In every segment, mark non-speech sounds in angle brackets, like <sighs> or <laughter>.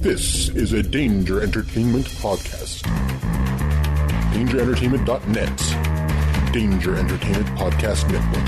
This is a Danger Entertainment podcast. DangerEntertainment.net. Danger Entertainment Podcast Network.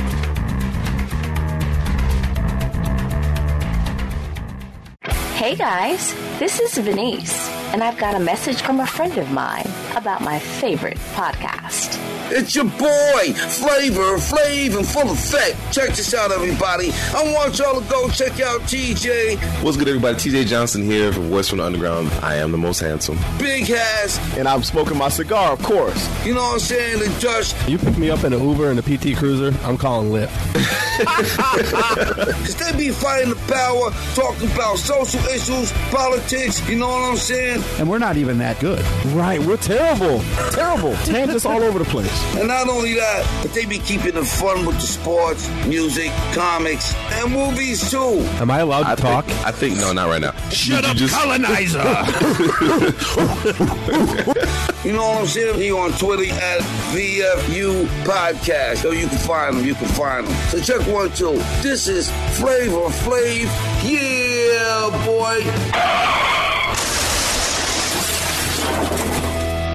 Hey guys, this is Venice, and I've got a message from a friend of mine about my favorite podcast. It's your boy, Flavor Flav and Full Effect. Check this out, everybody. I want y'all to go check out TJ. What's good, everybody? TJ Johnson here from Voice from the Underground. I am the most handsome. Big ass. And I'm smoking my cigar, of course. You know what I'm saying? The Dutch. You pick me up in an Uber and a PT Cruiser, I'm calling Lyft. <laughs> <laughs> Because they be fighting the power, talking about social issues, politics, you know what I'm saying? And we're not even that good. Right, we're terrible. Terrible. <laughs> Tangents all over the place. And not only that, but they be keeping it fun with the sports, music, comics, and movies too. Am I allowed to I talk? Think, I think no, not right now. Shut You up, just- colonizer! <laughs> You know what I'm saying? He on Twitter at VFU Podcast. So you can find them. You can find them. So check one, two. This is Flavor Flav. Yeah, boy.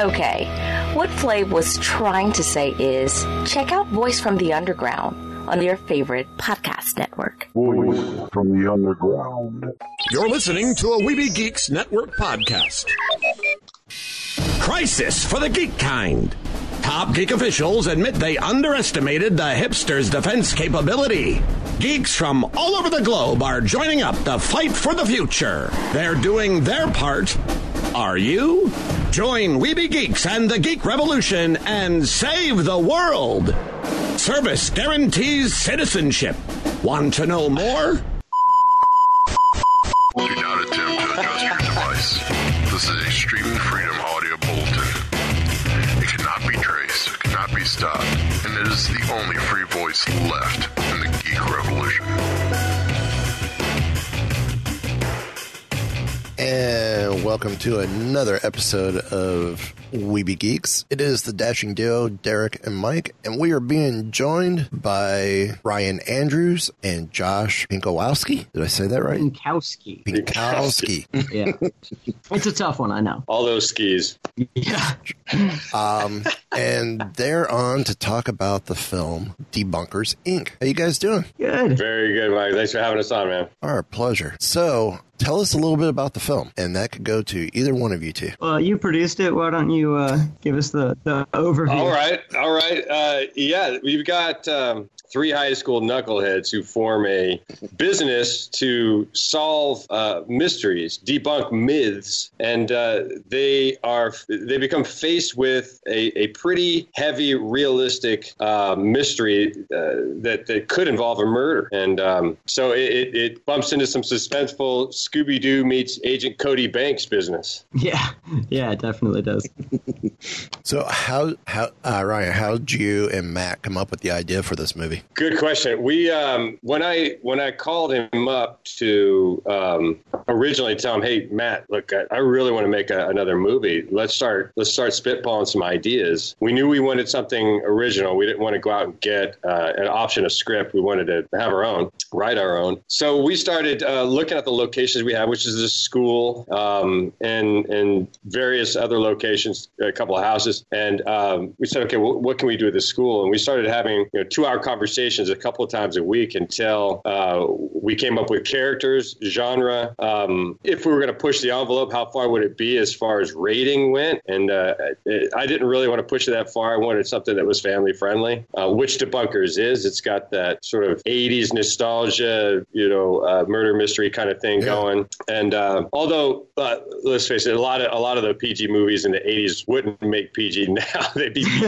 Okay, what Flav was trying to say is check out Voice from the Underground on your favorite podcast network. Voice from the Underground. You're listening to a Weeby Geeks Network podcast. Crisis for the geek kind. Top geek officials admit they underestimated the hipsters' defense capability. Geeks from all over the globe are joining up to fight for the future. They're doing their part. Are you? Join Weeby Geeks and the Geek Revolution and save the world. Service guarantees citizenship. Want to know more? And it is the only free voice left in the geek revolution. And welcome to another episode of Weeby Geeks. It is the dashing duo, Derek and Mike, and we are being joined by Ryan Andrews and Josh Pinkowski. Did I say that right? Pinkowski. Pinkowski. Yeah. <laughs> it's a tough one, I know. All those skis. Yeah. <laughs> Um, and they're on to talk about the film Debunkers Inc. How you guys doing? Good. Very good, Mike. Thanks for having us on, man. Our pleasure. So, tell us a little bit about the film, and that could go to either one of you two. Well, you produced it. Why don't you uh, give us the, the overview? All right, all right. Uh, yeah, we've got um, three high school knuckleheads who form a business to solve uh, mysteries, debunk myths, and uh, they are they become faced with a, a pretty heavy, realistic uh, mystery uh, that that could involve a murder, and um, so it, it, it bumps into some suspenseful Scooby Doo meets Agent Cody Banks business. <laughs> Yeah. Yeah, it definitely does. So, how how uh, Ryan, how did you and Matt come up with the idea for this movie? Good question. We um, when I when I called him up to um, originally tell him, hey Matt, look, I, I really want to make a, another movie. Let's start let's start spitballing some ideas. We knew we wanted something original. We didn't want to go out and get uh, an option of script. We wanted to have our own, write our own. So we started uh, looking at the locations we have, which is the school um, and and various other locations, a couple of houses, and um, we said, okay, well, what can we do at the school? And we started having you know, two-hour conversations a couple of times a week until uh, we came up with characters, genre. Um, if we were going to push the envelope, how far would it be as far as rating went? And uh, it, I didn't really want to push it that far. I wanted something that was family friendly, uh, which Debunkers is. It's got that sort of 80s nostalgia, you know, uh, murder mystery kind of thing going. And uh, although, uh, let's face it, a lot of a lot of the PG movies in the 80s wouldn't make PG <laughs> now. They'd be <laughs>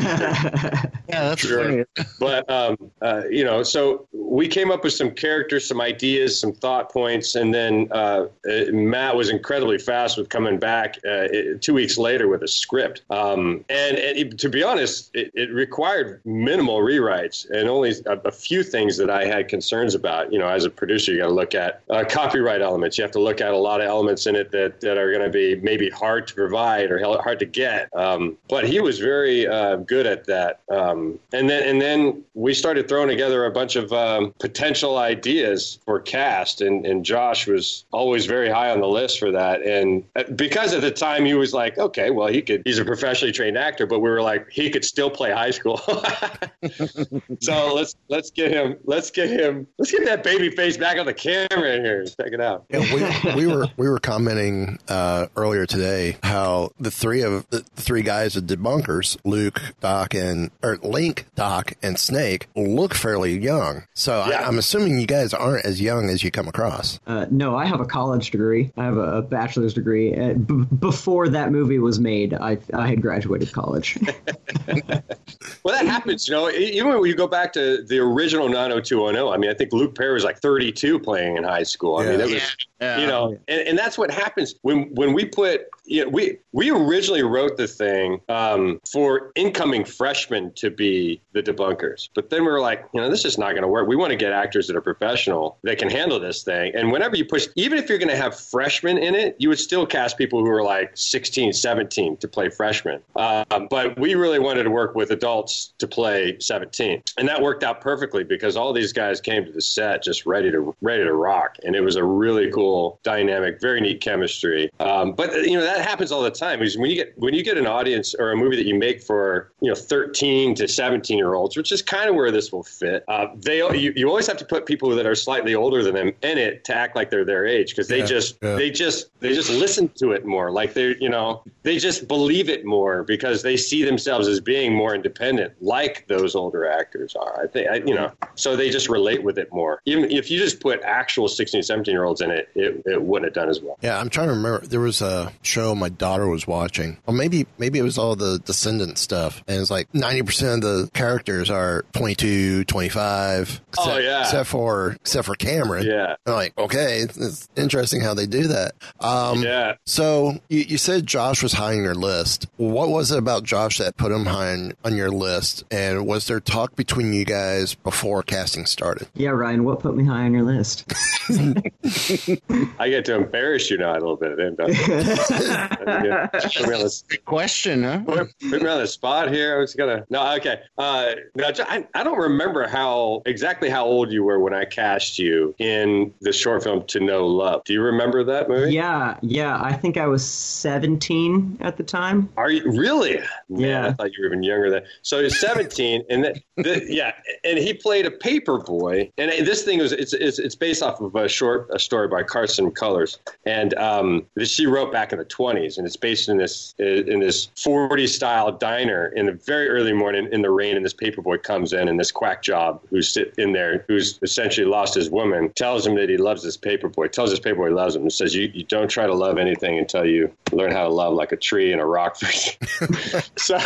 Yeah, that's Sure. but um, uh, you know, so we came up with some characters, some ideas, some thought points, and then uh, uh, Matt was incredibly fast with coming back uh, two weeks later with a script. Um, and, and it- to be honest, it, it required minimal rewrites and only a, a, few things that I had concerns about. You know, as a producer, you got to look at uh, copyright elements. You have to look at a lot of elements in it that, that are going to be maybe hard to provide or hard to get. Um, but he was very uh, good at that. Um, and then and then we started throwing together a bunch of um, potential ideas for cast, and, and Josh was always very high on the list for that. And uh, because at the time he was like, okay, well he could, he's a professionally trained actor, but we were like, he could still play high school. <laughs> so let's let's get him, let's get him, let's get that baby face back on the camera here. Check it out. Yeah, we, we were we were commenting uh, earlier today how the three of the three guys at Debunkers, Luke, Doc, and or Link, Doc, and Snake look fairly young. So yeah. I, am assuming you guys aren't as young as you come across. Uh, no, I have a college degree. I have a, bachelor's degree. Uh, b- before that movie was made, I I had graduated college. <laughs> well, that happens, you know. Even when you go back to the original 90210, I mean, I think Luke Perry was like 32 playing in high school. I yeah. mean, it was, yeah. you know, and, and that's what happens when when we put you know, we we originally wrote the thing um, for incoming freshmen to be the debunkers, but then we were like, you know, this is not going to work. We want to get actors that are professional that can handle this thing. And whenever you push, even if you're going to have freshmen in it, you would still cast people who are like 16, 17 to play freshmen. Um, but we really wanted to work with adults to play 17, and that worked out perfectly because all these guys came to the set just ready to ready to rock, and it was a really cool dynamic, very neat chemistry. Um, but you know that that happens all the time. Is when you get when you get an audience or a movie that you make for you know 13 to 17 year olds, which is kind of where this will fit. Uh, they you, you always have to put people that are slightly older than them in it to act like they're their age because they yeah, just yeah. they just they just listen to it more. Like they you know they just believe it more because they see themselves as being more independent, like those older actors are. I think I, you know so they just relate with it more. Even if you just put actual 16, 17 year olds in it, it, it wouldn't have done as well. Yeah, I'm trying to remember. There was a show show my daughter was watching. Or maybe maybe it was all the Descendant stuff. And it's like 90% of the characters are 22, 25. Except, oh, yeah. Except for, except for Cameron. Yeah. I'm like, okay, it's, it's, interesting how they do that. Um, yeah. So you, you said Josh was high on your list. What was it about Josh that put him high on, on your list? And was there talk between you guys before casting started? Yeah, Ryan, what put me high on your list? <laughs> <laughs> I get to embarrass you now a little bit, don't I? <laughs> Good question, huh? Put, put, me on the spot here. I was gonna. No, okay. Uh, now, I, I don't remember how exactly how old you were when I cast you in the short film "To Know Love." Do you remember that movie? Yeah, yeah. I think I was seventeen at the time. Are you really? Man, yeah, I thought you were even younger than. So you're seventeen, and the, the, yeah, and he played a paper boy, and this thing was it's it's, it's based off of a short a story by Carson Cullors, and um, she wrote back in the 20s, and it's based in this in this 40s style diner in the very early morning in the rain, and this paperboy comes in, and this quack job who's sit in there, who's essentially lost his woman, tells him that he loves this paperboy, tells this paperboy he loves him, and says, "You you don't try to love anything until you learn how to love like a tree and a rockfish." <laughs> so,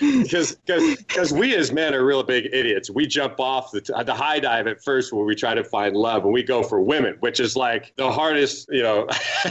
because because we as men are real big idiots, we jump off the the high dive at first when we try to find love, and we go for women, which is like the hardest, you know, <laughs> <laughs>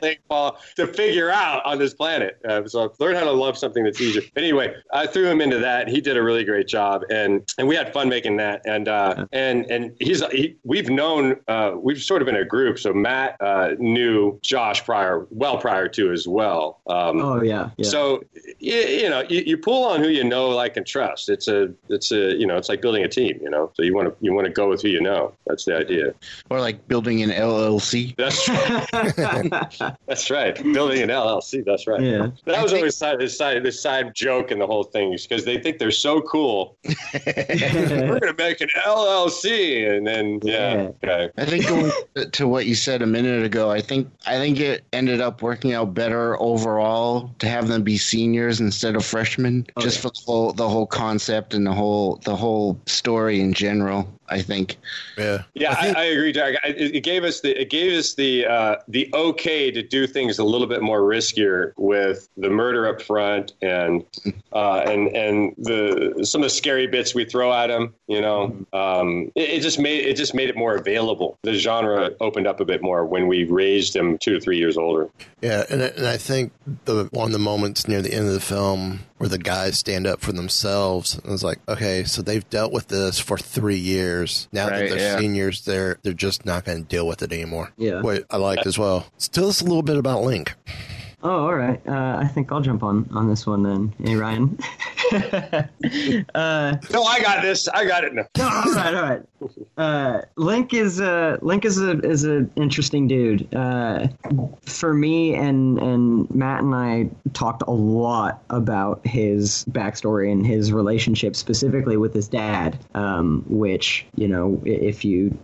thing to figure out on this planet. Uh, so learn how to love something that's easier. Anyway, I threw him into that. He did a really great job, and and we had fun making that. And uh, and and he's he, we've known uh, we've sort of been a group. So Matt uh, knew Josh prior, well prior to as well. Um, oh yeah, yeah. So you, you know you, you pull on who you know, like and trust. It's a it's a you know it's like building a team. You know, so you want to you want to go with who you know. That's the idea. Or like building an LLC. That's right. <laughs> that's right. Building an LLC. That's right. Yeah. That was always side, this side this side joke in the whole thing because they think they're so cool. <laughs> We're gonna make an LLC, and then yeah. yeah. Okay. I think going to what you said a minute ago, I think I think it ended up working out better overall to have them be seniors instead of freshmen, okay. just for the whole the whole concept and the whole the whole story in general. I think. Yeah, Yeah, I, I, agree, Jack. It it gave us the it gave us the uh, the okay to do things a little bit more riskier with the murder up front and uh, and and the some of the scary bits we throw at him. You know, um, it, it just made it just made it more available. The genre opened up a bit more when we raised him two to three years older. Yeah, and, I- and I think the one of the moments near the end of the film where the guys stand up for themselves, and it's like, okay, so they've dealt with this for three years. Now Right, that they're yeah. seniors, they're they're just not going to deal with it anymore. Yeah. What I liked as well. Tell us a little bit about Link. Oh, all right. Uh, I think I'll jump on on this one then. Hey, Ryan. <laughs> <laughs> uh, No, I got this. I got it. No. no, <laughs> all right, all right. Uh, Link is uh, Link is a is an interesting dude. Uh, for me and and Matt and I talked a lot about his backstory and his relationship specifically with his dad, um, which you know if you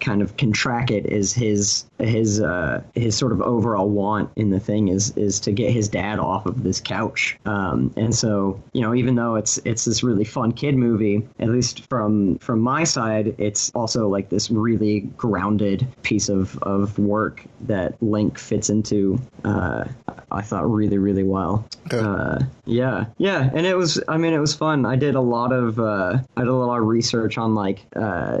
kind of can track it is his his uh, his sort of overall want in the thing is is to get his dad off of this couch. Um, and so you know even though it's it's this really fun kid movie, at least from from my side, it's also like this really grounded piece of of work that Link fits into. Uh, I thought really really well. Uh, yeah, yeah, and it was. I mean, it was fun. I did a lot of. Uh, I did a lot of research on like, uh,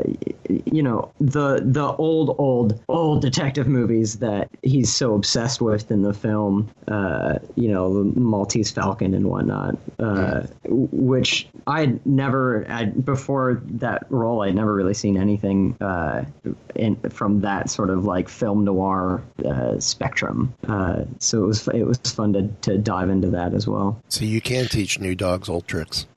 you know, the the old old old detective movies that he's so obsessed with in the film. Uh, you know, the Maltese Falcon and whatnot. Uh, which I had never I, before that role. I'd never really seen anything uh, in from that sort of like film noir uh, spectrum. Uh, so it was it was fun to, to dive into that as well. So you can teach new dogs old tricks. <laughs> <laughs>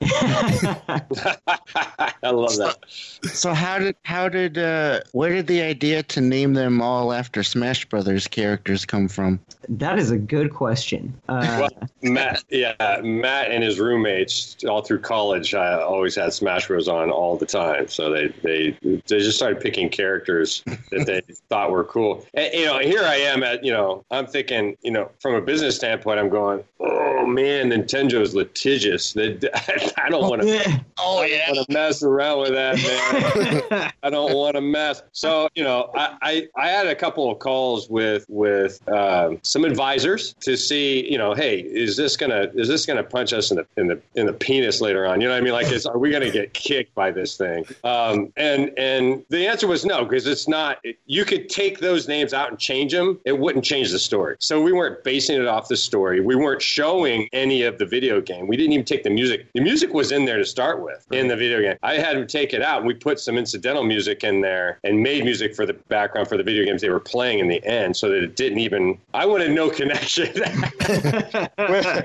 I love that. So how did how did uh, where did the idea to name them all after Smash Brothers characters come from? That is a good question. Uh, <laughs> Well, Matt, yeah, Matt and his roommates all through college uh, always had Smash Bros on all the time. So they they they just started picking characters that they thought were cool. And, you know, here I am at you know I'm thinking you know from a business standpoint I'm going oh man Nintendo's litigious. They, <laughs> I don't want to. Oh yeah. want to mess around with that, man. <laughs> I don't want to mess. So you know, I, I I had a couple of calls with with um, some advisors to see, you know, hey, is this gonna is this gonna punch us in the in the in the penis later on? You know what I mean? Like, is, are we gonna get kicked by this thing? Um, and and the answer was no, because it's not. You could take those names out and change them. It wouldn't change the story. So we weren't basing it off the story. We weren't showing any of the video game. We didn't even take the music. The music was in there to start with in the video game. I had to take it out and we put some incidental music in there and made music for the background for the video games they were playing in the end so that it didn't even I wanted no <laughs> connection. <laughs>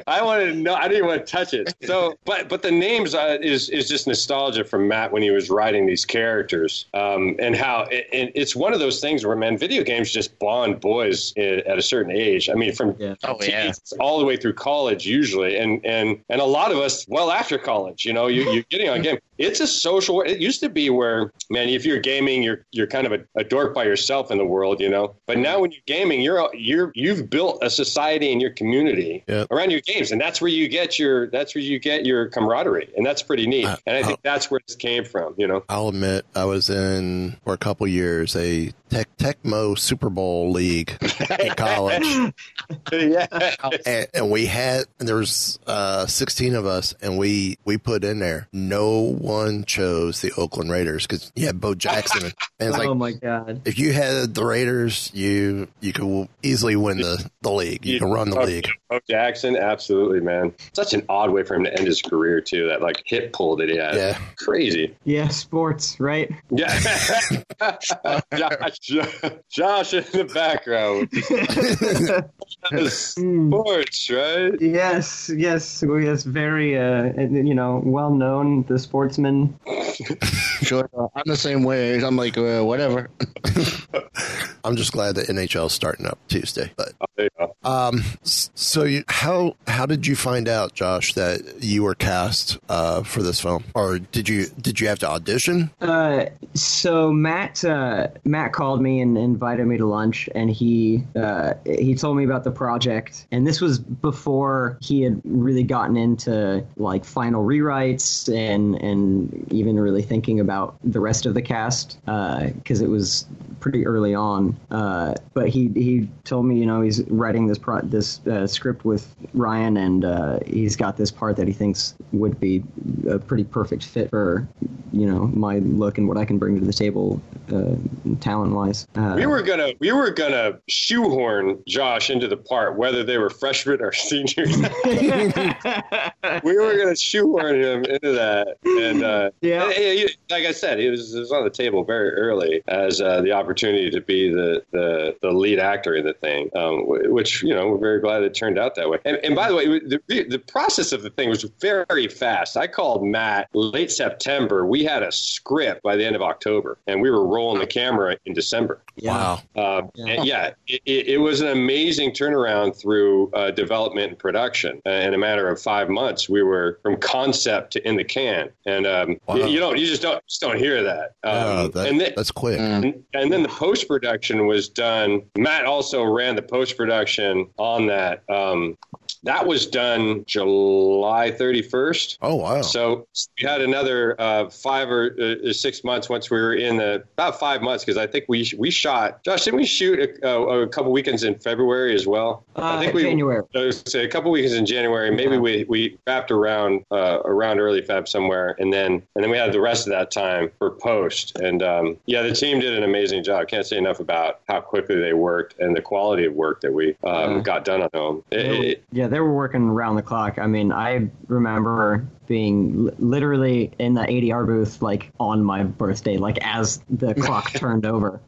I wanted no I didn't want to touch it. So but but the names uh, is is just nostalgia from Matt when he was writing these characters um, and how it, and it's one of those things where man video games just bond boys at a certain age. I mean from Oh, yeah. all the way through college usually and and and a lot of us well after college you know you, you're getting on mm-hmm. game. It's a social it used to be where man if you're gaming you're you're kind of a, a dork by yourself in the world you know? But now when you're gaming you're you're you've built a society in your community around your games and that's where you get your that's where you get your camaraderie and that's pretty neat. And i think that's where this came from you know? I'll admit I was in for a couple years a Tech Tecmo Super Bowl league in college. <laughs> yeah. and, and we had there was uh, 16 of us and we we put in there no one chose the oakland raiders because you had bo jackson and <laughs> it's like oh my god! if you had the raiders you you could easily win the the league you can run the league oh, Jackson, absolutely, man. Such an odd way for him to end his career too. That like hip pull that he had. Yeah. crazy. Yeah, sports, right? Yeah, <laughs> Josh, Josh in the background. <laughs> Sports, right? Yes, yes, yes. Very, uh, you know, well known. The sportsman. <laughs> Sure, I'm the same way. I'm like uh, whatever. i'm just glad that nhl is starting up tuesday but There you go. Um, so you, how how did you find out, Josh, that you were cast uh, for this film, or did you did you have to audition? Uh, so Matt uh, Matt called me and invited me to lunch, and he uh, he told me about the project. And this was before he had really gotten into like final rewrites and and even really thinking about the rest of the cast because it was pretty early on. Uh, but he he told me, you know, he's writing this pro- this uh, script with Ryan, and uh, he's got this part that he thinks would be a pretty perfect fit for, you know, my look and what I can bring to the table, uh, talent wise. Uh, We were gonna we were gonna shoehorn Josh into the part, whether they were freshmen or <laughs> seniors. <laughs> we were gonna shoehorn him into that, and uh, Yeah. and, and he- like I said, it was, it was on the table very early as uh, the opportunity to be the, the the lead actor in the thing, um, wh- which you know we're very glad it turned out that way. And, and by the way, the the process of the thing was very fast. I called Matt late September. We had a script by the end of October, and we were rolling the camera in December. Wow. Uh, and yeah, it, it was an amazing turnaround through uh, development and production. Uh, in a matter of five months, we were from concept to in the can, and um, Wow. you, you don't, you just don't, just don't hear that. Um, Yeah, that- and then, that's quick. and, and then the post production was done. Matt also ran the post production on that. Um, that was done July 31st. Oh wow. So we had another uh, five or uh, six months once we were in the about five months because I think we we shot. Josh, didn't we shoot a, a, a couple weekends in February as well? I Uh, think we January. uh, say a couple weekends in January. Maybe we, we wrapped around uh, around early Feb somewhere, and then and then we had the rest of that time for post. And um, yeah, the team did an amazing job. Can't say enough about how quickly they worked and the quality of work that we um, Yeah. got done on them. It- They were- it- yeah, they were working around the clock. I mean, I remember being li- literally in the ADR booth like on my birthday, like as the clock <laughs> turned over.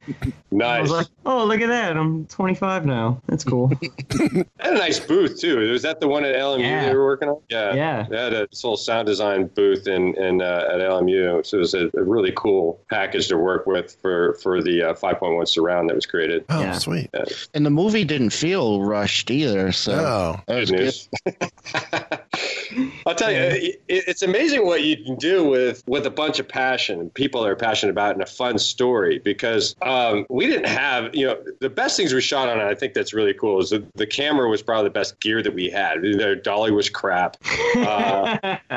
I was like, "Oh, look at that! I'm 25 now. That's cool." <laughs> They had a nice booth too. Was that the one at LMU Yeah. they were working on? Yeah, Yeah. They had a this whole sound design booth in, in uh, at LMU. So it was a, a really cool package to work with for for the uh, 5.1 surround that was created. oh yeah. sweet. And the movie didn't feel rushed either. So Oh. that was Good good. news. <laughs> I'll tell you, it, it's amazing what you can do with with a bunch of passion and people that are passionate about and a fun story. Because um, we didn't have, you know, the best things we shot on. it, I think that's really cool. Is the, the camera was probably the best gear that we had. the dolly was crap. Uh, <laughs>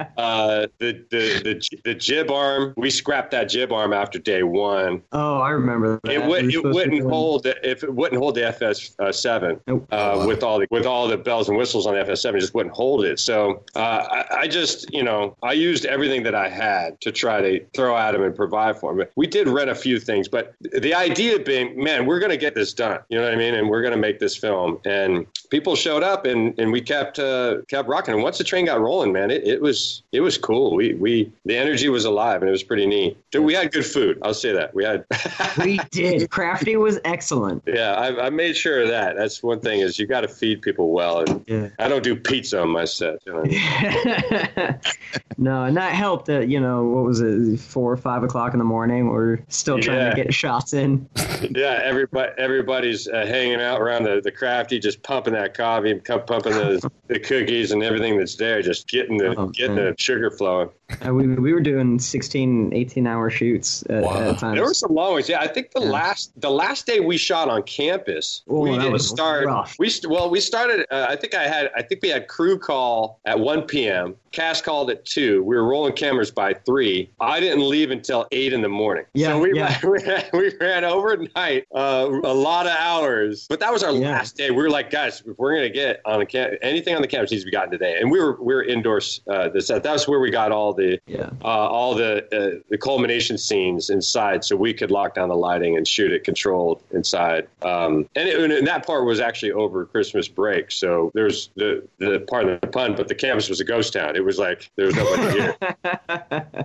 the, the the the jib arm, we scrapped that jib arm after day one. oh, I remember that. It, would, it wouldn't hold the- if it wouldn't hold the FS uh, seven Nope. uh, with all the with all the bells and whistles on the FS seven. It just wouldn't hold it. So uh, I, I just you know I used everything that I had to try to throw at him and provide for him. We did rent a few things, but the idea being, man, we're going to get this done. You know what I mean? And we're going to make this film. And people showed up, and and we kept uh, kept rocking. And once the train got rolling, man, it, it was it was cool. We we the energy was alive, and it was pretty neat. Dude, we had good food. I'll say that we had. <laughs> we did. Crafty was excellent. Yeah, I, I made sure of that. That's one thing is you got to feed people well, and Yeah. I don't do pizza on my set. You know? <laughs> no, and that helped. That you know, what was it, four or five o'clock in the morning? We're still trying Yeah. to get shots in. <laughs> yeah, everybody everybody's uh, hanging out around the, the crafty, just pumping that coffee, pumping the, the cookies and everything that's there, just getting the Oh, getting man. the sugar flowing. Uh, we we were doing 16, 18 hour shoots at, Wow. at times. There were some long ones. Yeah, I think the Yeah. last the last day we shot on campus, Oh, we that didn't start. rough. We st- well, we started. Uh, I think I had. I think we had crew call at 1 p.m. Cast called at two. We were rolling cameras by three. I didn't leave until eight in the morning. Yeah, so we yeah. ran, <laughs> we ran, we ran overnight, uh, a lot of hours. But that was our Yeah. last day. We were like, guys, if we're gonna get on the cam- anything on the campus needs to be gotten today. And we were we were indoors. Uh, the set. That was where we got all the Yeah. uh, all the uh, the culmination scenes inside, so we could lock down the lighting and shoot it controlled inside. Um, and, it, and that part was actually over Christmas break, so there's the the part of the pun, but the campus was a ghost town. It was like there was nobody here.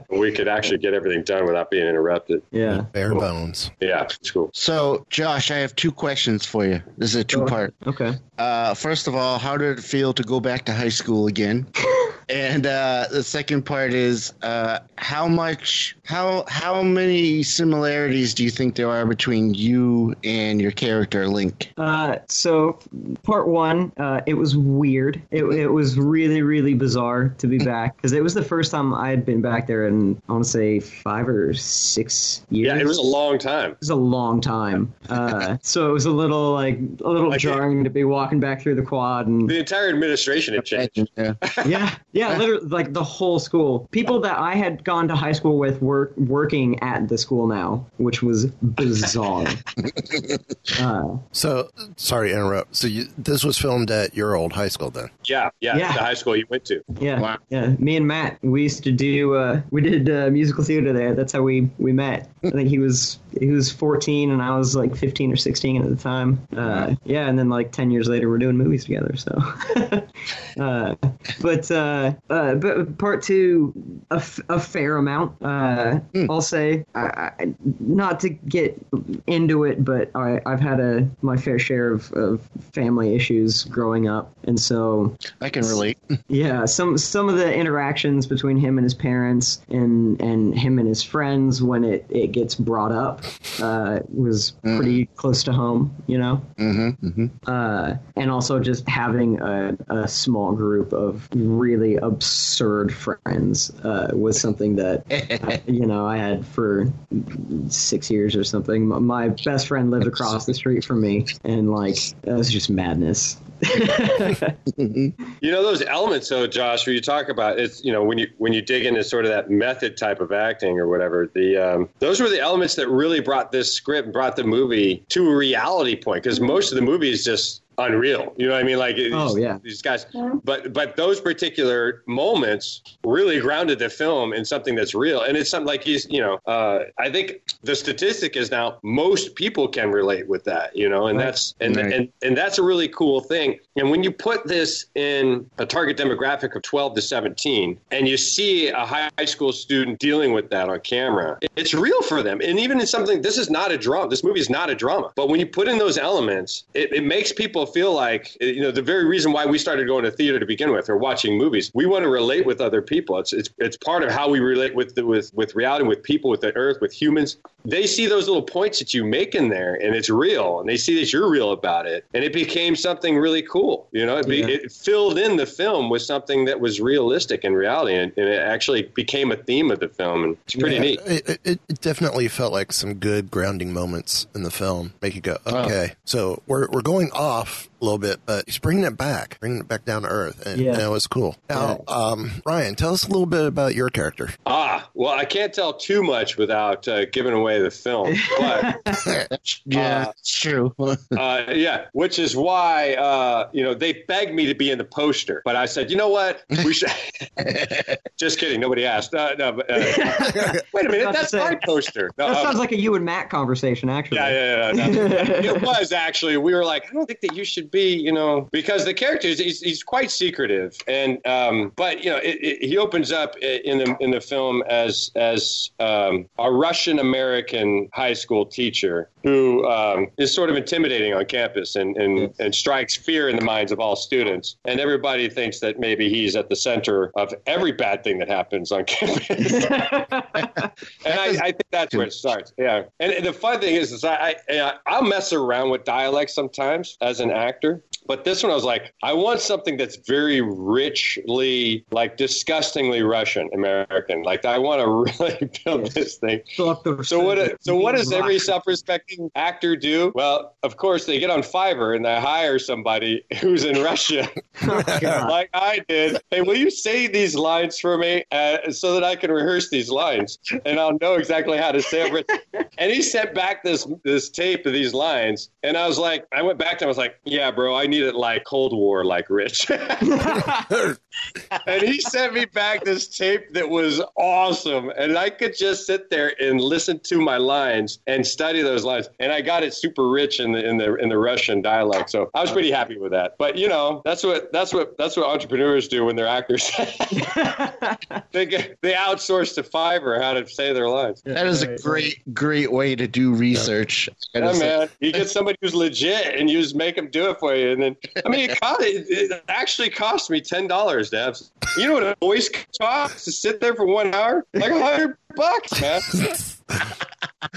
<laughs> we could actually get everything done without being interrupted. Yeah. Bare bones. Yeah, it's cool. So, Josh, I have two questions for you. This is a two part. Okay. Uh, first of all, how did it feel to go back to high school again? <laughs> and uh, the second part is uh, how much, how how many similarities do you think there are between you and your character Link? Uh, so part one, uh, it was weird. It, it was really, really bizarre to be back because it was the first time I had been back there in I want to say five or six years. Yeah, it was a long time. It was a long time. Uh, <laughs> so it was a little like a little Like it- jarring to be walking back through the quad and The entire administration had changed. Yeah. <laughs> yeah, yeah, literally like the whole school. People that I had gone to high school with were working at the school now, which was bizarre. <laughs> uh, So, sorry to interrupt. So, you, this was filmed at your old high school then? Yeah, yeah, Yeah. the high school you went to. Yeah, yeah. Me and Matt, we used to do. Uh, we did uh, musical theater there. That's how we we met. I think he was he was 14 and I was like 15 or 16 at the time. Uh, yeah, and then like 10 years later, we're doing movies together. So, <laughs> uh, but uh, uh, but part two, a, f- a fair amount. Uh, I'll say, I, I, not to get into it, but I, I've had a my fair share of, of family issues growing up, and so I can relate. <laughs> yeah, some some of the interactions between him and his parents and and him and his friends when it, it gets brought up uh, was pretty close to home, you know. Mm-hmm. mm-hmm. Uh, and also just having a, a small group of really absurd friends uh, was something that <laughs> you know I had for six years or something. My- My best friend lived across the street from me, and like it was just madness. <laughs> You know those elements, though, Josh, where you talk about it's you know when you when you dig into sort of that method type of acting or whatever. The um, those were the elements that really brought this script, brought the movie to a reality point because most of the movie is just unreal. You know what I mean? Like Oh, these- yeah. these guys. But but those particular moments really grounded the film in something that's real, and it's something like he's you know uh, I think the statistic is now most people can relate with that. You know, and Right. that's and, Right. and and that's a really cool thing. And when you put this in a target demographic of 12 to 17, and you see a high school student dealing with that on camera, it's real for them. And even in something, this is not a drama. This movie is not a drama. But when you put in those elements, it, it makes people feel like, you know, the very reason why we started going to theater to begin with or watching movies, we want to relate with other people. It's, it's, it's part of how we relate with, the, with, with reality, with people, with the earth, with humans. They see those little points that you make in there and it's real and they see that you're real about it. And it became something really cool. You know, it, be, Yeah. it filled in the film with something that was realistic in reality and, and it actually became a theme of the film. And it's pretty Yeah, neat. It, it, it definitely felt like some good grounding moments in the film. Make you go, okay, so we're we're going off a little bit, but he's bringing it back, bringing it back down to earth, and, Yeah. and it was cool. Now, um, Ryan, tell us a little bit about your character. Ah, well, I can't tell too much without uh, giving away the film. But <laughs> <laughs> Yeah, Uh, it's true. <laughs> uh, yeah, which is why uh, you know they begged me to be in the poster, but I said, you know what, we should. Just kidding. Nobody asked. Uh, no, but, uh, wait a minute, that's say- my poster. No, That um, sounds like a you and Matt conversation, actually. yeah, yeah, yeah. no. it was actually. We were like, I don't think that you should be, you know, because the character is he's, he's quite secretive, and um, but you know, it, it, he opens up in the in the film as as um, a Russian American high school teacher who um, is sort of intimidating on campus and, and and strikes fear in the minds of all students, and everybody thinks that maybe he's at the center of every bad thing that happens on <laughs> campus. and I, I think that's where it starts. Yeah. And, and the fun thing is, is I, I I'll mess around with dialect sometimes as an actor director but this one, I was like, I want something that's very richly, like disgustingly Russian American. Like I want to <laughs> really build this thing. So what? So what does every self-respecting actor do? Well, of course, they get on Fiverr and they hire somebody <laughs> who's in Russia, <laughs> like I did. Hey, will you say these lines for me uh, so that I can rehearse these lines and I'll know exactly how to say it? And he sent back this this tape of these lines, and I was like, I went back to him. I was like, Yeah, bro, I need it like Cold War, like Rich. <laughs> and he sent me back this tape that was awesome, and I could just sit there and listen to my lines and study those lines, and I got it super rich in the in the in the Russian dialect. So I was pretty happy with that. But you know, that's what that's what that's what entrepreneurs do when they're actors. <laughs> <laughs> they get, they outsource to Fiverr how to say their lines. That is a great, great way to do research. I Yeah, man. You get somebody who's legit, and you just make them do it for you, and then I mean, it, cost, it, it actually cost me ten dollars to have. You know what a voice costs to sit there for one hour? Like a hundred bucks, man. <laughs>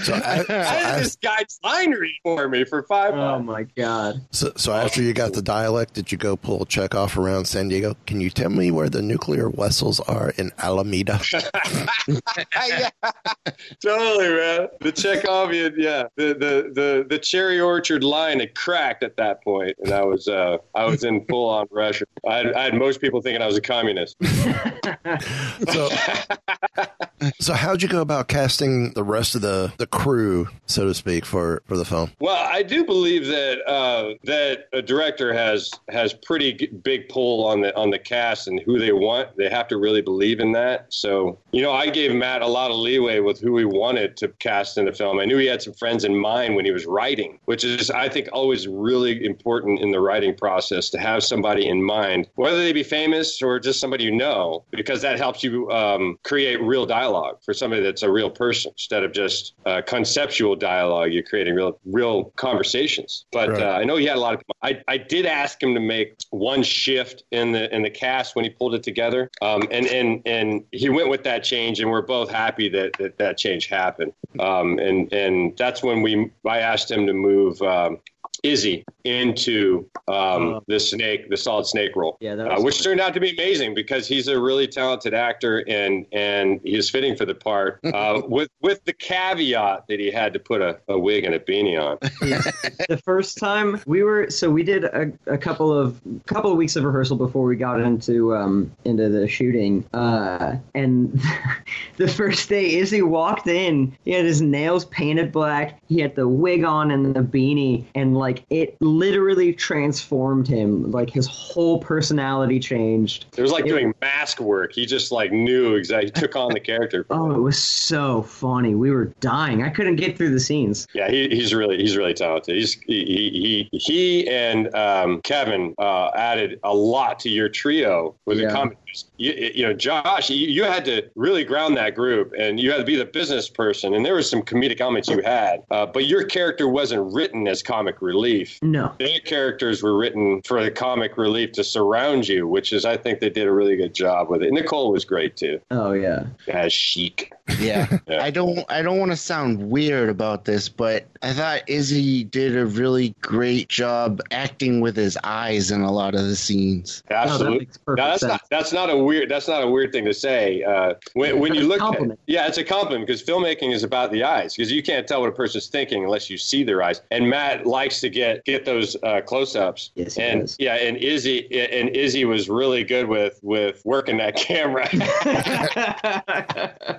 So, I, so, I had I- this guy's line read for me for five. Oh my god! so, so after you got the dialect, did you go pull a Chekov around San Diego? Can you tell me where the nuclear vessels are in Alameda? <laughs> yeah, totally, man. The Chekhovian, yeah, the, the the the cherry orchard line had cracked at that point, and I was uh, I was in full on Russia. I had, I had most people thinking I was a communist. <laughs> so, so how'd you go about casting the rest of the, the crew, so to speak, for, for the film? Well, I do believe that uh, that a director has has pretty big pull on the on the cast and who they want. They have to really believe in that. So, you know, I gave Matt a lot of leeway with who he wanted to cast in the film. I knew he had some friends in mind when he was writing, which is I think always really important in the writing process to have somebody in mind, whether they be famous or just somebody you know, because that helps you um, create real dialogue for somebody that's a real person instead of just uh, conceptual dialogue. You're creating real real conversations. But Right. uh, I know he had a lot of. I, I did ask him to make one shift in the in the cast when he pulled it together, um, and and and he went with that change, and we're both happy that that, that change happened. Um, and and that's when we I asked him to move. Um, Izzy into um, the snake, the solid snake role, Yeah, that uh, was which turned out to be amazing because he's a really talented actor and and he's fitting for the part. <laughs> Uh, with with the caveat that he had to put a, a wig and a beanie on. <laughs> the first time we were so we did a, a couple of couple of weeks of rehearsal before we got into um into the shooting uh and <laughs> the first day Izzy walked in he had his nails painted black he had the wig on and the beanie and like it literally transformed him like his whole personality changed It was like doing mask work. He just like knew exactly. He took on the character. <laughs> oh it was so funny we were dying I couldn't get through the scenes Yeah, he, he's really he's really talented. He's he he, he and um, Kevin uh, added a lot to your trio with the Yeah. comedy. You, you know, Josh, you, you had to really ground that group, and you had to be the business person. And there was some comedic elements you had, uh, but your character wasn't written as comic relief. No Their characters were written for the comic relief to surround you, which is I think they did a really good job with it. Nicole was great too, oh yeah as Sheik. Yeah. <laughs> Yeah. I don't I don't want to sound weird about this, but I thought Izzy did a really great job acting with his eyes in a lot of the scenes. Absolutely. makes perfect No, that's sense. not that's not a weird that's not a weird thing to say. Uh, when when you look at yeah, it's a compliment because filmmaking is about the eyes because you can't tell what a person's thinking unless you see their eyes. And Matt likes to get get those uh, close ups. Yes, he and does. yeah, and Izzy and Izzy was really good with with working that <laughs> camera. <laughs>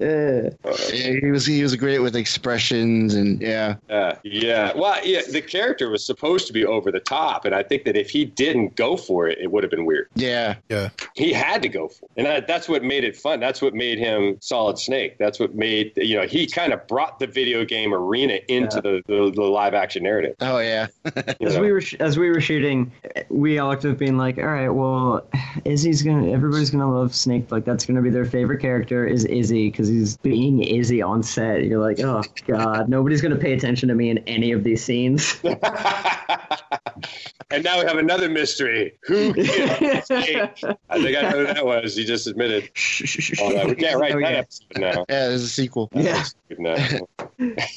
Uh, Yeah, He was he was great with expressions and yeah. Uh, yeah. Well, yeah, the character was supposed to be over the top, and I think that if he didn't go for it, it would have been weird. Yeah. Yeah. he had to go for it. And that, that's what made it fun. That's what made him Solid Snake. That's what made, you know, he kind of brought the video game arena into the, the, the live action narrative. Oh yeah. <laughs> as know? we were sh- as we were shooting, we all looked at being like, all right, well, Izzy's gonna everybody's gonna love Snake. Like that's gonna be their favorite character is Izzy because he's being Izzy on set. You're like, oh god, nobody's gonna pay attention to me in any of these scenes. <laughs> and now we have another mystery. Who? <laughs> I think I know who that was. He just admitted. Oh, no, we can't write Oh, that yeah. episode now. Yeah, there's a sequel. Yeah. <laughs>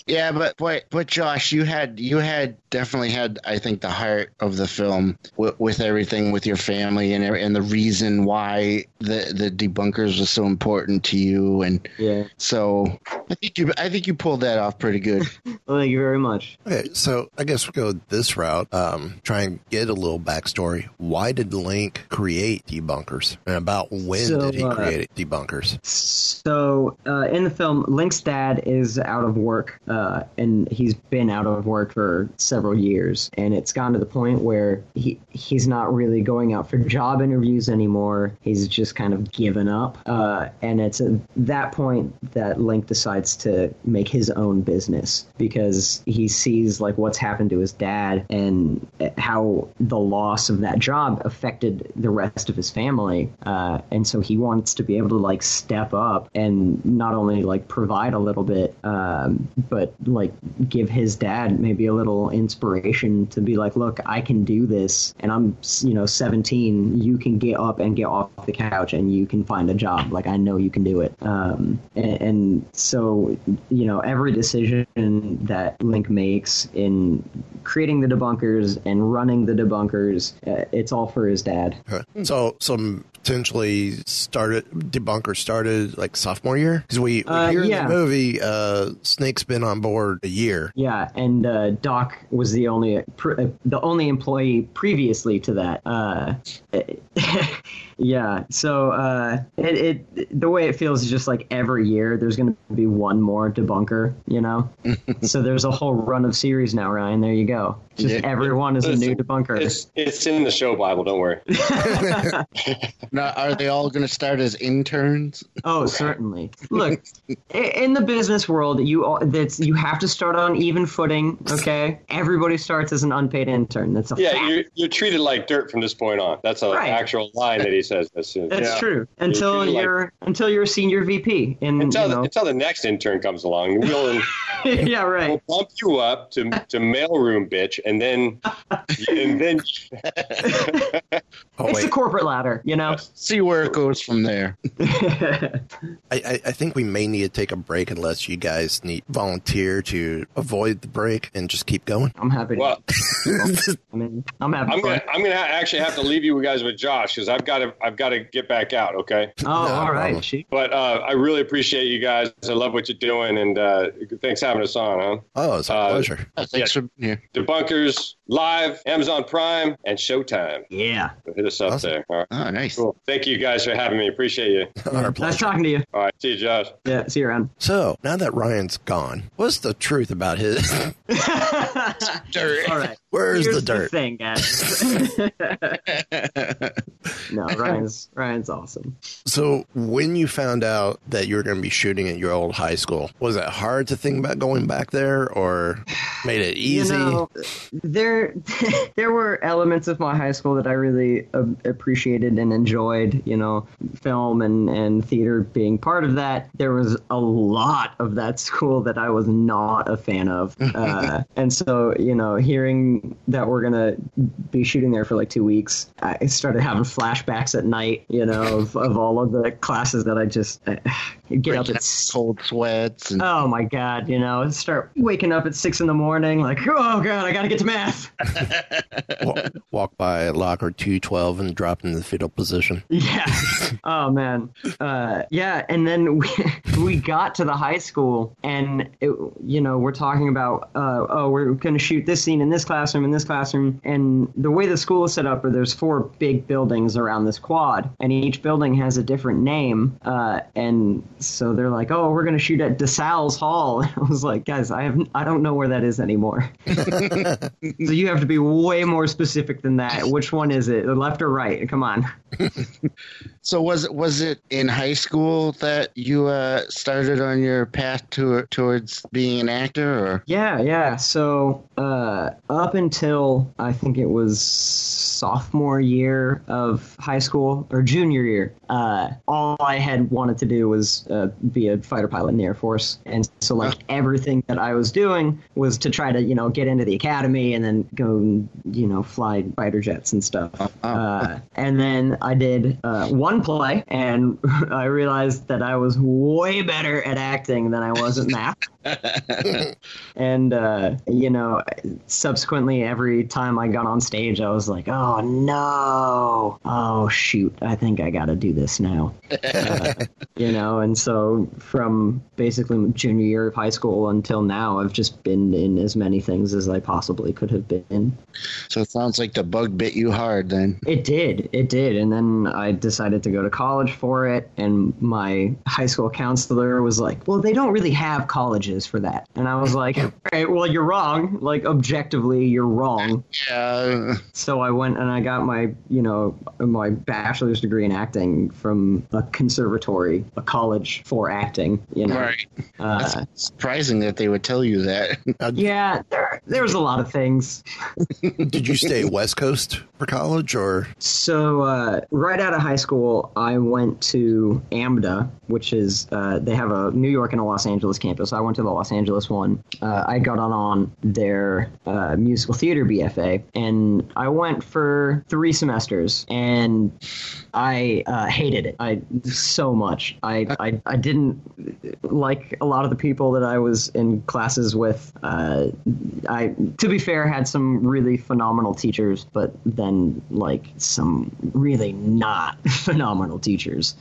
Yeah, but but but Josh, you had you had definitely had I think the heart of the film with, with everything with your family and and the reason why the the debunkers was so important to you and Yeah. so I think you I think you pulled that off pretty good. <laughs> Well, thank you very much. Okay, so I guess we'll go this route. Um, try and get a little backstory. Why did Link create debunkers, and about when So, did he uh, create debunkers? So uh, in the film, Link's dad is out of work, uh, and he's been out of work for several years, and it's gone to the point where he he's not really going out for job interviews anymore. He's just kind of given up, uh, and it's at that point that Link decides to make his own business because he sees like what's happened to his dad and how the loss of that job affected the rest of his family, uh, and so he wants to be able to like step up and not only like provide a little bit, um, but like give his dad maybe a little inspiration to be like, look, I can do this, and I'm you know 17. You can get up and get off the couch, and you can find a job. Like I know you can do it. Um, and, and so you know every decision that Link makes in creating the debunkers and running the debunkers, uh, it's all for his dad. Okay. So some potentially started debunker started like sophomore year because we, we Uh, hear yeah. in the movie uh snake's been on board a year Yeah, and uh, Doc was the only pr- uh, the only employee previously to that. <laughs> Yeah, so uh, it, it the way it feels is just like every year there's going to be one more debunker, you know. <laughs> so there's a whole run of series now, Ryan. There you go. Just Yeah. everyone is a new debunker. It's it's in the show Bible. Don't worry. <laughs> Now, are they all going to start as interns? Oh, certainly. Look, in the business world, you all, that's you have to start on even footing. Okay, everybody starts as an unpaid intern. That's a Yeah, fact. you're, you're treated like dirt from this point on. That's a Right. Actual line that he says. As soon, That's yeah. true. Until treated like- you're until you're a senior VP. In until, you the, know, until the next intern comes along, <laughs> we'll, yeah, right. we'll bump you up to to mailroom bitch, and then and then oh <laughs> <laughs> it's wait the corporate ladder, you know. See where it goes from there. I, I, I think we may need to take a break unless you guys need volunteer to avoid the break and just keep going I'm happy. To, well, I mean, I'm happy. I'm gonna I'm gonna actually have to leave you guys with Josh because I've got to I've got to get back out. Okay. <laughs> Oh, all right. She, But uh, I really appreciate you guys. I love what you're doing, and uh, thanks for having us on, huh? oh it's a Uh, pleasure Thanks for being here. Debunkers live, Amazon Prime, and Showtime. yeah. So hit us up Awesome. there. All right. Oh, nice. Cool. Thank you guys for having me. Appreciate you. <laughs> Our pleasure. Nice talking to you. All right. See you, Josh. Yeah. See you around. so now that ryan's gone what's the truth about his <laughs> Dirt. All right. where's Here's the dirt thing, guys. No, <laughs> Ryan's Ryan's awesome. So, when you found out that you were going to be shooting at your old high school, was it hard to think about going back there, or made it easy? You know, there <laughs> there were elements of my high school that I really uh, appreciated and enjoyed. You know, film and and theater being part of that. There was a lot of that school that I was not a fan of, <laughs> uh, and so you know, hearing that we're gonna be shooting there for like two weeks, I started having flashbacks at night. You know, of, of all of the classes that I just get up at cold sweats and Oh my god, you know, start waking up at six in the morning, like, oh god, I gotta get to math. <laughs> walk, walk by locker 212 and drop in the fetal position. Yeah. <laughs> oh man. Uh, yeah, and then we, <laughs> we got to the high school, and it, you know, we're talking about, uh, oh, we're gonna shoot this scene in this classroom, in this classroom, and the way the school is set up, are there's four big buildings around this quad, and each building has a different name, uh, and so they're like, oh, we're gonna shoot at DeSalle's Hall. <laughs> I was like, guys, I have, I don't know where that is anymore. <laughs> so you have to be way more specific than that. Which one is it, left or right? Come on. <laughs> So was it was it in high school that you uh, started on your path to towards being an actor, or Yeah, yeah. So uh, up until I think it was sophomore year of high school or junior year, uh, all I had wanted to do was uh, be a fighter pilot in the Air Force, and so like everything that I was doing was to try to you know get into the academy and then go and, you know fly fighter jets and stuff. Uh, and then I did uh, one play, and <laughs> I realized that I was way better at acting than I was at math. <laughs> and uh, you know, subsequently, every time I got on stage, I was like, "Oh no! Oh shoot! I think I got to do this now." Uh, <laughs> you know, and so from basically junior year of high school until now, I've just been in as many things as I possibly could have been. so it sounds like the bug bit you hard then. It did. It did. And then I decided to go to college for it. And my high school counselor was like, well, they don't really have colleges for that. And I was like, <laughs> all right, well, you're wrong. Like, objectively, you're wrong. Yeah. So I went and I got my, you know, my bachelor's degree in acting from a conservatory, a college for acting. You know, Right. Uh, That's surprising that they would tell you that. <laughs> yeah, there, there was a lot of things. <laughs> Did you stay West Coast for college or? So uh, right out of high school, I went to AMDA, which is uh, they have a New York and a Los Angeles campus. I went to the Los Angeles one. Uh, I got on on their uh, musical theater BFA, and I went for three semesters, and I uh, hated it. I so much. I, I I didn't like a lot of the people that I was in classes with. Uh, I, to be fair, had some really phenomenal teachers, but then like some really not <laughs> phenomenal teachers.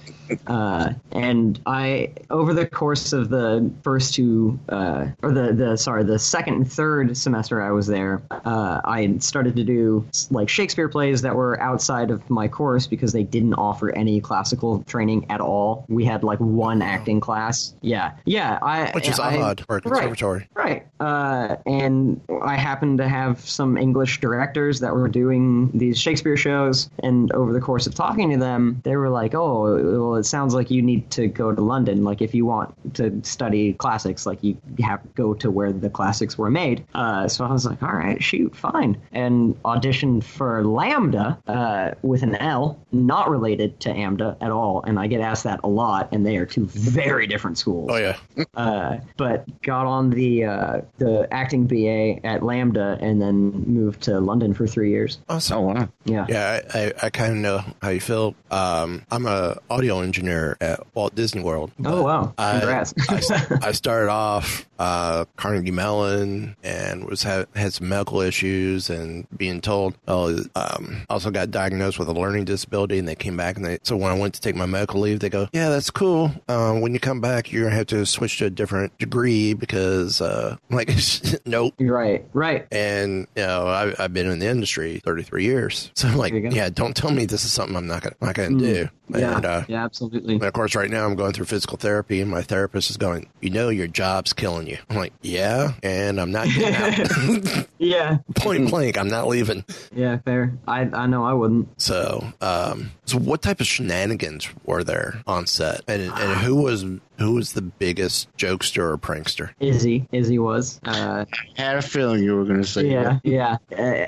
Uh, and I, over the course of the first two, uh, or the the sorry, the second and third semester I was there, uh, I started to do like Shakespeare plays that were outside of my course because they didn't offer any classical training at all. We had like one acting class. Yeah, yeah. I Which is I- odd for a right. conservatory. Right. Uh, and I happened to have some English directors that were doing these Shakespeare shows. And over the course of talking to them, they were like, oh, well, it sounds like you need to go to London. Like, if you want to study classics, like, you have to go to where the classics were made. Uh, so I was like, all right, shoot, fine. And auditioned for LAMDA uh, with an L, not related to AMDA at all. And I get asked that a lot, and they are two very different schools Oh yeah. uh, but got on the uh, the acting BA at LAMDA and then moved to London for three years. Awesome. Oh wow. Yeah. Yeah, I, I, I kind of know how you feel. Um, I'm a audio engineer at Walt Disney World. Oh wow! I- Congrats. I, I started off uh, Carnegie Mellon and was had, had some medical issues and being told, oh, um, also got diagnosed with a learning disability. And they came back and they so when I went to take my medical leave, they go, yeah, that's cool. Um, when you come back, you're gonna have to switch to a different degree because uh, like, <laughs> nope. Right, right. And you know, I, I've been in the industry 33 years, <laughs> so I'm like, There you go. yeah, don't tell me this is something I'm not gonna not gonna hmm. do. Yeah, And, uh, yeah, absolutely. and of course, right now I'm going through physical therapy, and my therapist is going, "You know, your job's killing you." I'm like, "Yeah," and I'm not getting out. <laughs> Yeah, <laughs> Point blank, I'm not leaving. yeah, fair. I I know I wouldn't. So, um, so what type of shenanigans were there on set, and and who was who was the biggest jokester or prankster? Izzy, Izzy was. Uh, Had a feeling you were going to say yeah, that. yeah. <laughs> Uh,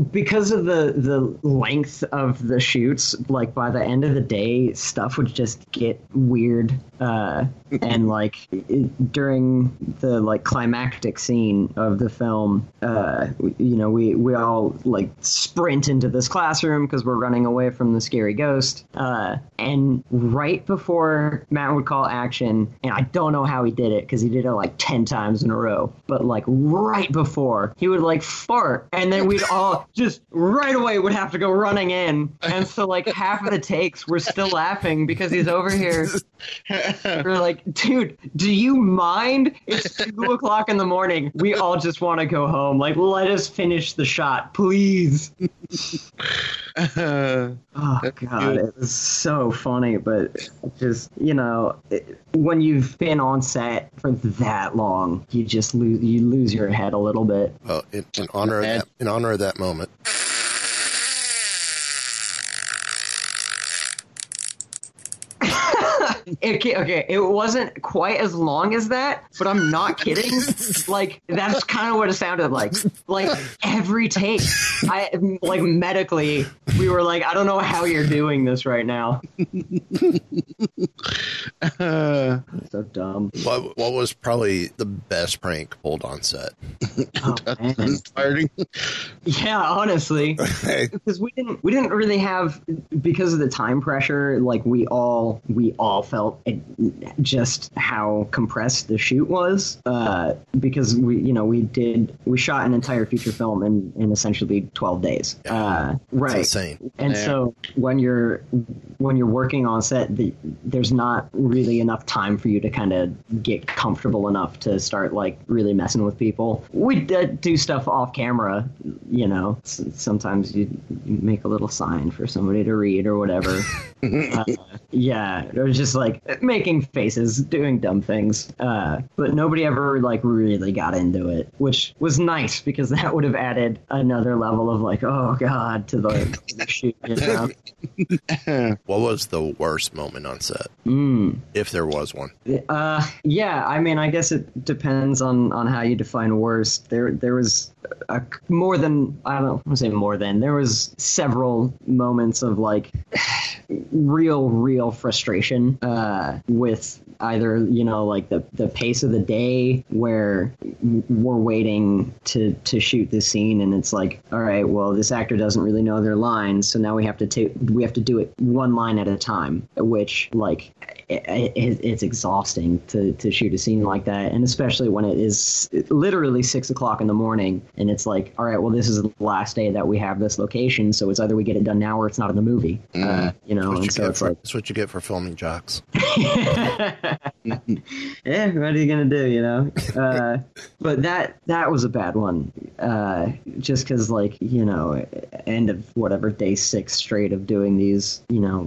because of the the length of the shoots, like by the end of the day, stuff would just get weird. Uh, and <laughs> like it, during the like climactic scene of the film, uh, you know, we we all like sprint into this classroom because we're running away from the scary ghost. Uh, and right before Matt would call action, and I don't know how he did it because he did it like ten times in a row, but like right before he would like fart, and then we'd all <laughs> just right away would have to go running in, and so like half of the takes we're still laughing because he's over here. <laughs> <laughs> We're like, dude, do you mind? It's two <laughs> o'clock in the morning. We all just want to go home. Like, let us finish the shot, please. <laughs> Oh god, it was so funny, but just you know, it, when you've been on set for that long, you just lose you lose your head a little bit. Well, in, in honor of that, in honor of that moment, Okay, okay, it wasn't quite as long as that, but I'm not kidding. <laughs> like that's kind of what it sounded like. Like every take, I like medically, we were like, I don't know how you're doing this right now. <laughs> so dumb. what what was probably the best prank pulled on set? Oh, man. <laughs> Yeah, honestly, because we didn't we didn't really have because of the time pressure. Like we all we all felt just how compressed the shoot was. Uh, because we you know we did we shot an entire feature film in in essentially twelve days. Uh, right. insane. And Yeah. so when you're when you're working on set, the, there's not really enough time for you to kind of get comfortable enough to start like really messing with people. We did do stuff off camera, you know. S- sometimes you, you make a little sign for somebody to read or whatever. <laughs> uh, yeah, it was just like like making faces, doing dumb things. Uh, but nobody ever like really got into it, which was nice because <laughs> that would have added another level of like, oh god, to the, the shoot. You know? <laughs> what was the worst moment on set, Mm. if there was one? Uh, yeah. I mean, I guess it depends on on how you define worst. There, there was a, more than I don't know. I say more than there was several moments of like <sighs> real, real frustration uh, with either you know like the the pace of the day where we're waiting to to shoot this scene. And it's like all right well this actor doesn't really know their lines. So now we have to take we have to do it one line at a time which like it, it, it's exhausting to, to shoot a scene like that. And especially when it is literally six o'clock in the morning and it's like all right well this is the last day that we have this location. So it's either we get it done now or it's not in the movie. Uh, you know and you so it's for, like that's what you get for filming jocks. Yeah, <laughs> what are you gonna do? You know, uh, but that that was a bad one. Uh, just because, like, you know, end of whatever day six straight of doing these, you know,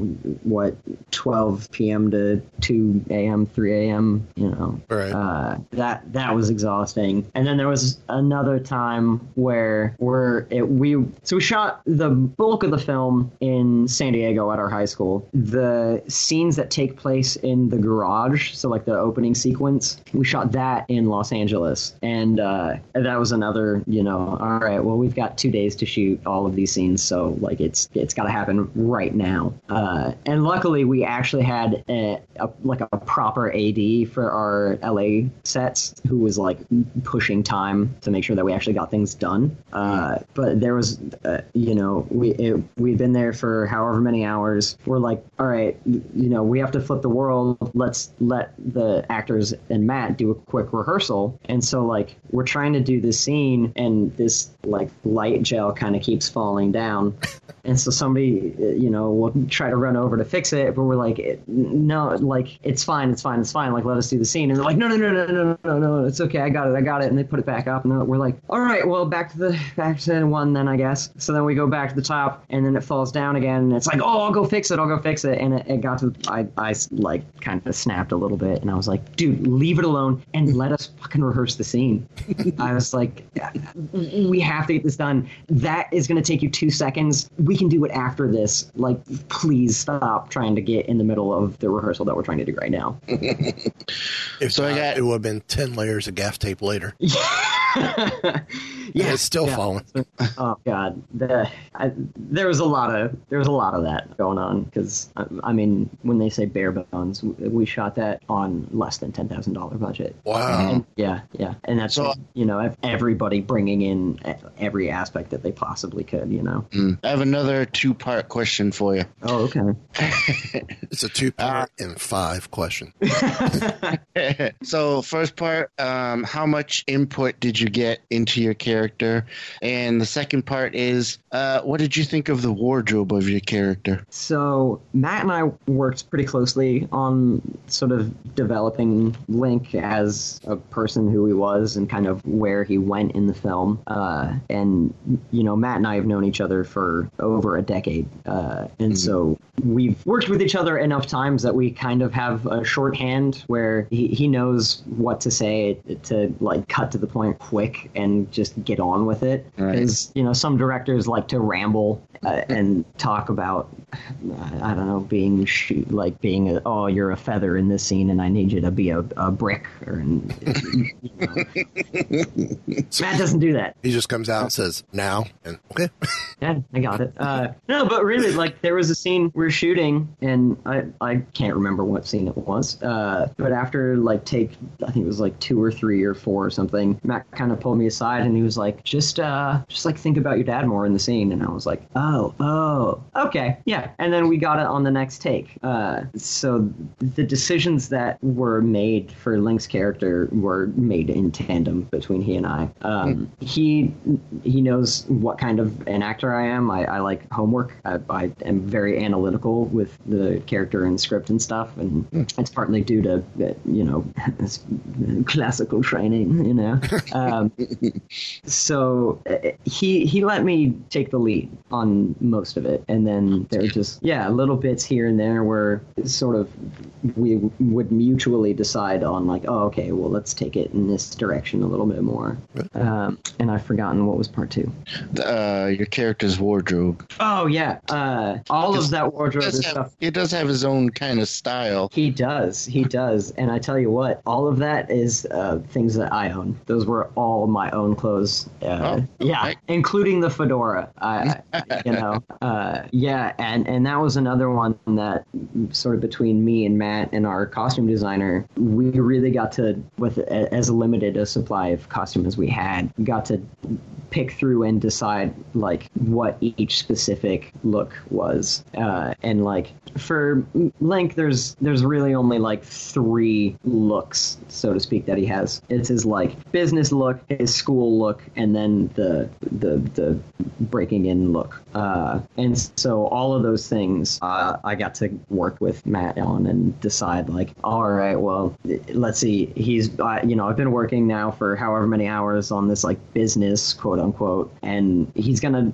what 12 p.m. to 2 a.m., 3 a.m. You know, Right. uh, that that was exhausting. And then there was another time where we're it, we so we shot the bulk of the film in San Diego at our high school. The scenes that take place in the garage, so like the opening sequence, we shot that in Los Angeles, and uh, that was another. You know, all right, well we've got two days to shoot all of these scenes, so like it's it's got to happen right now. Uh, and luckily, we actually had a, a like a proper AD for our LA sets who was like pushing time to make sure that we actually got things done. Uh, but there was, uh, you know, we we'd been there for however many hours. We're like, all right, you know, we have to flip the world. Let's let the actors and Matt do a quick rehearsal. And so like we're trying to do this scene, and this like light gel kind of keeps falling down. <laughs> And so somebody, uh, you know, will try to run over to fix it, but we're like, no, like it's fine, it's fine, it's fine. Like let us do the scene, and they're like, no, no, no, no, no, no, no, it's okay, I got it, I got it, and they put it back up, and we're like, all right, well, back to the back to one then, I guess. So then we go back to the top, and then it falls down again, and it's like, oh, I'll go fix it, I'll go fix it, and it, it got to, I, I like kind of snapped a little bit, and I was like, dude, leave it alone and hmm. let us fucking rehearse the scene. <laughs> I was like, we have to get this done. That is going to take you two seconds. We can do it after this. Like, please stop trying to get in the middle of the rehearsal that we're trying to do right now. <laughs> If so, I got it would have been ten layers of gaff tape later. yeah, <laughs> <laughs> it's still yeah. falling. <laughs> oh god, the, I, there was a lot of there was a lot of that going on because I, I mean, when they say bare bones, we, we shot that on less than ten thousand dollar budget. Wow. And- yeah, yeah, and that's So- you know everybody bringing in every aspect that they possibly could. You know. Mm. I have another two part question for you. Oh, okay. <laughs> It's a two part and five question. so first part um, how much input did you get into your character. And the second part is uh, what did you think of the wardrobe of your character? So Matt and I worked pretty closely on sort of developing Link as a person who he was and kind of where he went in the film. Uh, and you know, Matt and I have known each other for over a decade, uh, and so we've worked with each other enough times that we kind of have a shorthand where he, he knows what to say to like cut to the point quick and just get on with it. Right. Because you know, some directors like to ramble uh, and talk about I don't know being shoot, like being a, oh you're a feather in this scene and I need you to be a, a brick or and, you know. Matt doesn't do that. He just comes out and says, "Now," and okay. <laughs> Yeah, I got it. Uh, no, but really, like there was a scene we are shooting, and I I can't remember what scene it was. Uh, but after like take, I think it was like two or three or four or something. Matt kind of pulled me aside, and he was like, just uh, just like think about your dad more in the scene. And I was like, oh, oh, okay, yeah. And then we got it on the next take. Uh, so the decisions that were made for Link's character were made in tandem between he and I. Um, He he knows what kind of an actor I am. I, I like homework. I, I am very analytical with the character and script and stuff, and it's partly due to you know <laughs> classical training. You know, <laughs> um, so uh, he he let me take the lead on on most of it, and then there are just yeah little bits here and there where sort of we would mutually decide on like oh okay well let's take it in this direction a little bit more. Um, and I've forgotten what was part two. Uh, your character's wardrobe. Oh yeah, uh, all of that wardrobe He and does, have, stuff. he does have his own kind of style. He does, he does, and I tell you what, all of that is uh, things that I own. Those were all my own clothes. Uh, yeah, including the fedora. I, I you know, uh, yeah, and and that was another one that sort of between me and Matt and our costume designer, we really got to with as limited a supply of costume as we had, got to pick through and decide like what each specific look was. Uh, and like for link there's there's really only like three looks so to speak that he has. It's his like business look his school look and then the the the breaking in look uh, and so all of those things uh, i got to work with matt on and decide like all right well let's see. He's uh, you know i've been working now for however many hours on this like business quote unquote and he's gonna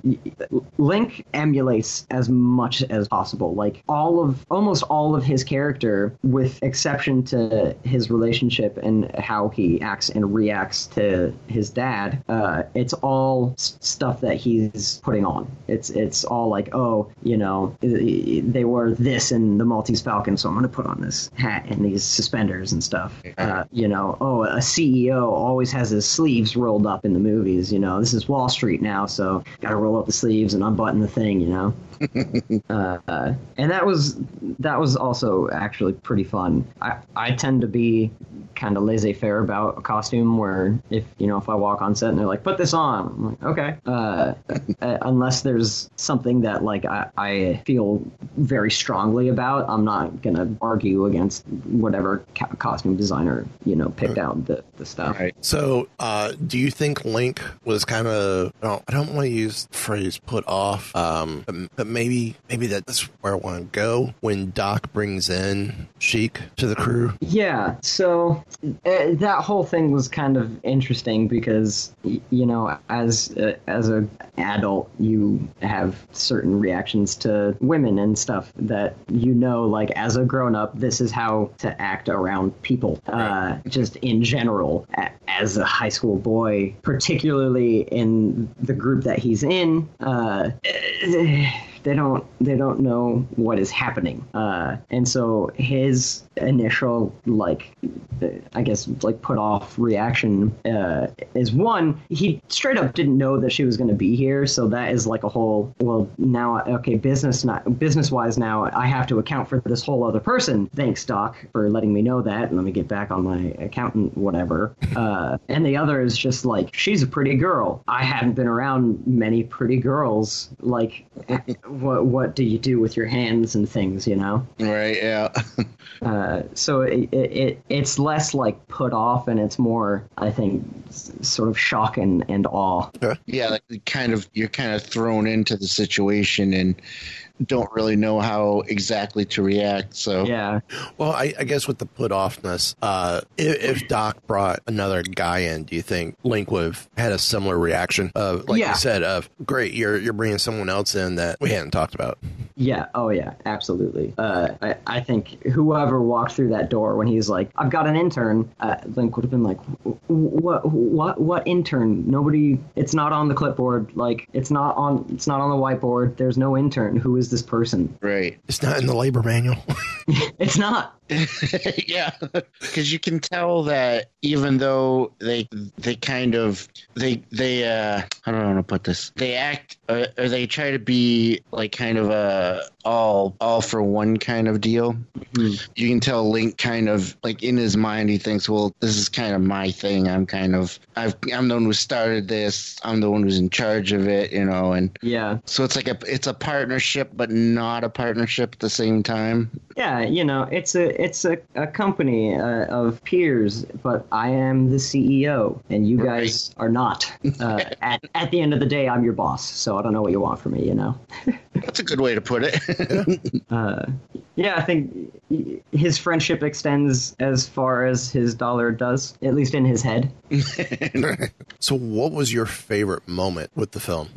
link emulates as much as possible. Like all of almost all of his character with exception to his relationship and how he acts and reacts to his dad uh, it's all stuff that he's putting on. It's it's all like oh you know they were this in the maltese falcon so i'm gonna put on this hat and these suspenders and stuff. Uh, you know oh a ceo always has his sleeves rolled up in the movies you know. This is wall street now so gotta roll up the sleeves and unbutton the thing you know. <laughs> Uh, and that was that was also actually pretty fun. I, I tend to be kind of laissez-faire about a costume where if you know if I walk on set and they're like put this on I'm like okay. Uh, <laughs> uh, unless there's something that like I, I feel very strongly about I'm not gonna argue against whatever co- costume designer you know picked out the, the stuff So, uh, do you think Link was kind of? I don't, don't want to use the phrase "put off," um, but, but maybe maybe that's where I want to go when Doc brings in Sheik to the crew. Yeah, so uh, that whole thing was kind of interesting because you know, as uh, as a adult, you have certain reactions to women and stuff that you know, like as a grown up, this is how to act around people, uh, just in general. A- As a high school boy, particularly in the group that he's in, uh, they don't they don't know what is happening. Uh, and so his initial like i guess like put off reaction uh, is one he straight up didn't know that she was going to be here. So that is like a whole well now okay business not business wise now i have to account for this whole other person. Thanks doc for letting me know that. And let me get back on my accountant whatever. <laughs> Uh, and the other is just like she's a pretty girl. I haven't been around many pretty girls like <laughs> what what do you do with your hands and things you know? Right yeah. <laughs> Uh, so it, it, it it's less like put off and it's more i think sort of shock and, and awe. Yeah like kind of you're kind of thrown into the situation and don't really know how exactly to react so yeah Well, I, I guess with the put offness, uh, if, if Doc brought another guy in, do you think Link would have had a similar reaction of, like Yeah. you said, of great, you're you're bringing someone else in that we hadn't talked about. Yeah. Oh, yeah. Absolutely. Uh, I, I think whoever walked through that door when he's like, "I've got an intern," uh, Link would have been like, "What? What? What intern? Nobody. It's not on the clipboard. Like, it's not on. It's not on the whiteboard. There's no intern. Who is this person? Right. It's not in the labor manual. <laughs> <laughs> it's not. <laughs> yeah, because you can tell that even though they they kind of they they uh I don't know how to put this they act uh, or they try to be like kind of a all all for one kind of deal. You can tell Link kind of like in his mind he thinks, well, this is kind of my thing. I'm kind of I've I'm the one who started this. I'm the one who's in charge of it, you know, and Yeah. so it's like a it's a partnership, but not a partnership at the same time. Yeah, you know, it's a it's a, a company uh, of peers, but I am the CEO, and you guys are not. Uh, at at the end of the day, I'm your boss, so I don't know what you want from me. You know. <laughs> That's a good way to put it. <laughs> uh, yeah, I think his friendship extends as far as his dollar does, at least in his head. <laughs> so, what was your favorite moment with the film?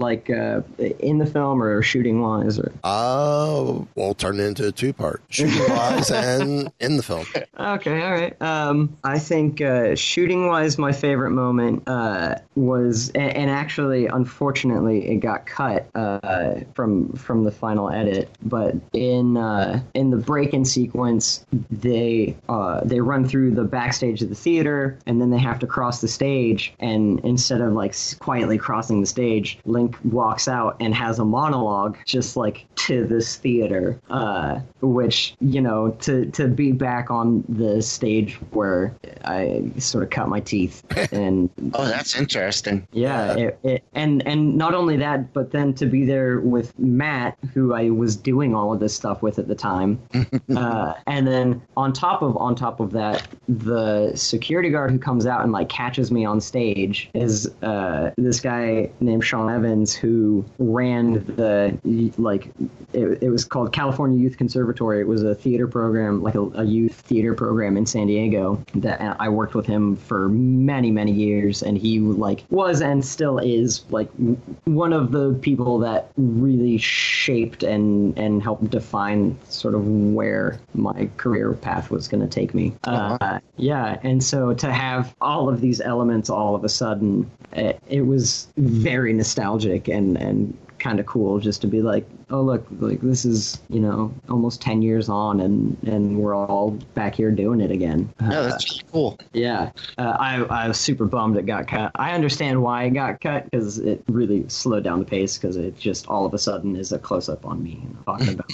like uh, in the film or shooting wise? Or Uh, we'll turn it into a two part shooting wise and in the film. Okay, all right. Um, I think uh, shooting wise, my favorite moment uh, was, and, and actually, unfortunately, it got cut uh, from from the final edit. But in uh, in the break in sequence, they uh, they run through the backstage of the theater, and then they have to cross the stage. And instead of like quietly crossing the stage, Link walks out and has a monologue, just like to this theater, uh, which you know to to be back on the stage where I sort of cut my teeth <laughs> and Oh, that's interesting. yeah, it, it, and and not only that, but then to be there with Matt, who I was doing all of this stuff with at the time, <laughs> uh, and then on top of on top of that, the security guard who comes out and like catches me on stage is uh, this guy named Sean Evans who ran the like it, it was called California Youth Conservatory. It was a theater program, like a, a youth theater program in San Diego. That I worked with him for many many years, and he like was and still is like one of the people that really shaped and and helped define sort of where my career path was going to take me. Uh, yeah, and so to have all of these elements all of a sudden, it, it was very nostalgic and and kind of cool just to be like oh look like this is you know almost 10 years on and and we're all back here doing it again Yeah, that's really cool. yeah, uh, I, I was super bummed it got cut. I understand why it got cut because it really slowed down the pace because it just all of a sudden is a close up on me talking about,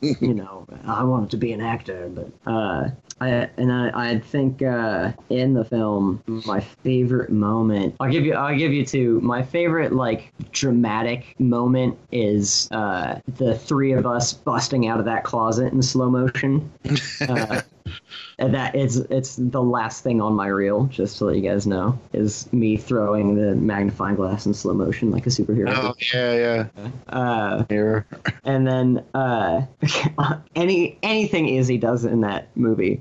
<laughs> you know, I wanted to be an actor, but uh, I and I, I think uh, in the film my favorite moment I'll give you I'll give you two. My favorite like dramatic moment is uh, the three of us busting out of that closet in slow motion. <laughs> Uh, that is it's the last thing on my reel, just to let you guys know, is me throwing the magnifying glass in slow motion like a superhero. Oh yeah, yeah. Uh, Here. and then uh, <laughs> any anything Izzy does in that movie,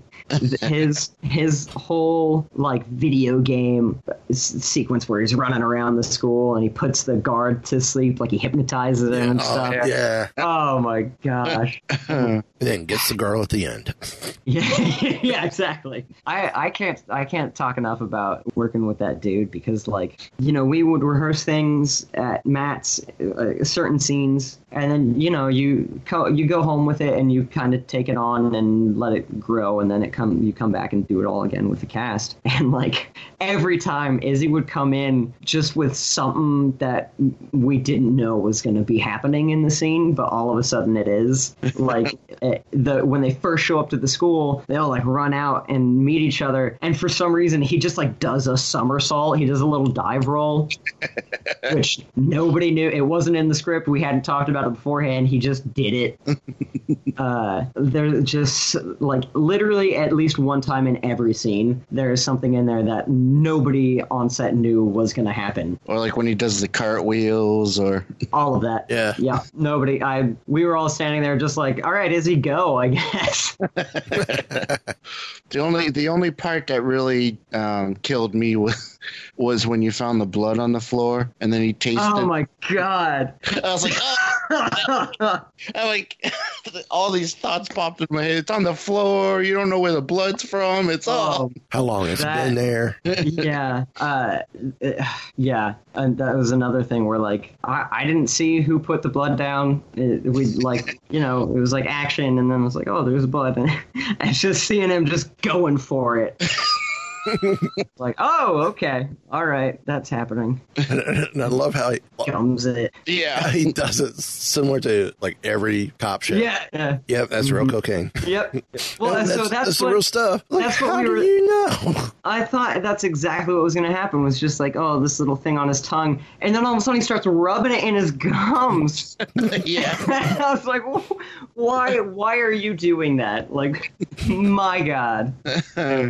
his his whole like video game sequence where he's running around the school and he puts the guard to sleep, like he hypnotizes him and Oh, stuff. yeah. Oh my gosh. And <laughs> then gets the girl at the end. Yeah, <laughs> yeah, exactly. I, I can't I can't talk enough about working with that dude because like you know we would rehearse things at Matt's uh, certain scenes and then you know you co- you go home with it and you kind of take it on and let it grow and then it come you come back and do it all again with the cast. <laughs> And like every time Izzy would come in just with something that we didn't know was going to be happening in the scene but all of a sudden it is. <laughs> Like eh, the when they first show up to the school they all like run out and meet each other and for some reason he just like does a somersault. He does a little dive roll <laughs> which nobody knew. It wasn't in the script. We hadn't talked about it beforehand he just did it <laughs> uh, there's just like literally at least one time in every scene there is something in there that nobody on set knew was going to happen Or like when he does the cartwheels, or all of that Yeah. yeah nobody i we were all standing there just like all right izzy go i guess <laughs> the only the only part that really um, killed me was was when you found the blood on the floor and then he tasted. oh my god I was like, oh. <laughs> I'm like, <laughs> all these thoughts popped in my head. It's on the floor. You don't know where the blood's from. It's all. How long it's That- been there? <laughs> yeah, uh, yeah, and that was another thing where like I, I didn't see who put the blood down. It, we like you know it was like action, and then it was like oh there's blood, and I just seeing him just going for it. <laughs> like oh okay all right that's happening. <laughs> and I love how he, Comes it. Yeah. <laughs> he does it similar to like every cop shit. Yeah. yeah. Yep, that's real mm-hmm. cocaine. Yep. Well, And so that's, the what, real stuff. Like, that's what how we do were- you know? I thought that's exactly what was going to happen. Was just like, oh, this little thing on his tongue, and then all of a sudden he starts rubbing it in his gums. yeah. I was like, why? Why are you doing that? Like, my God.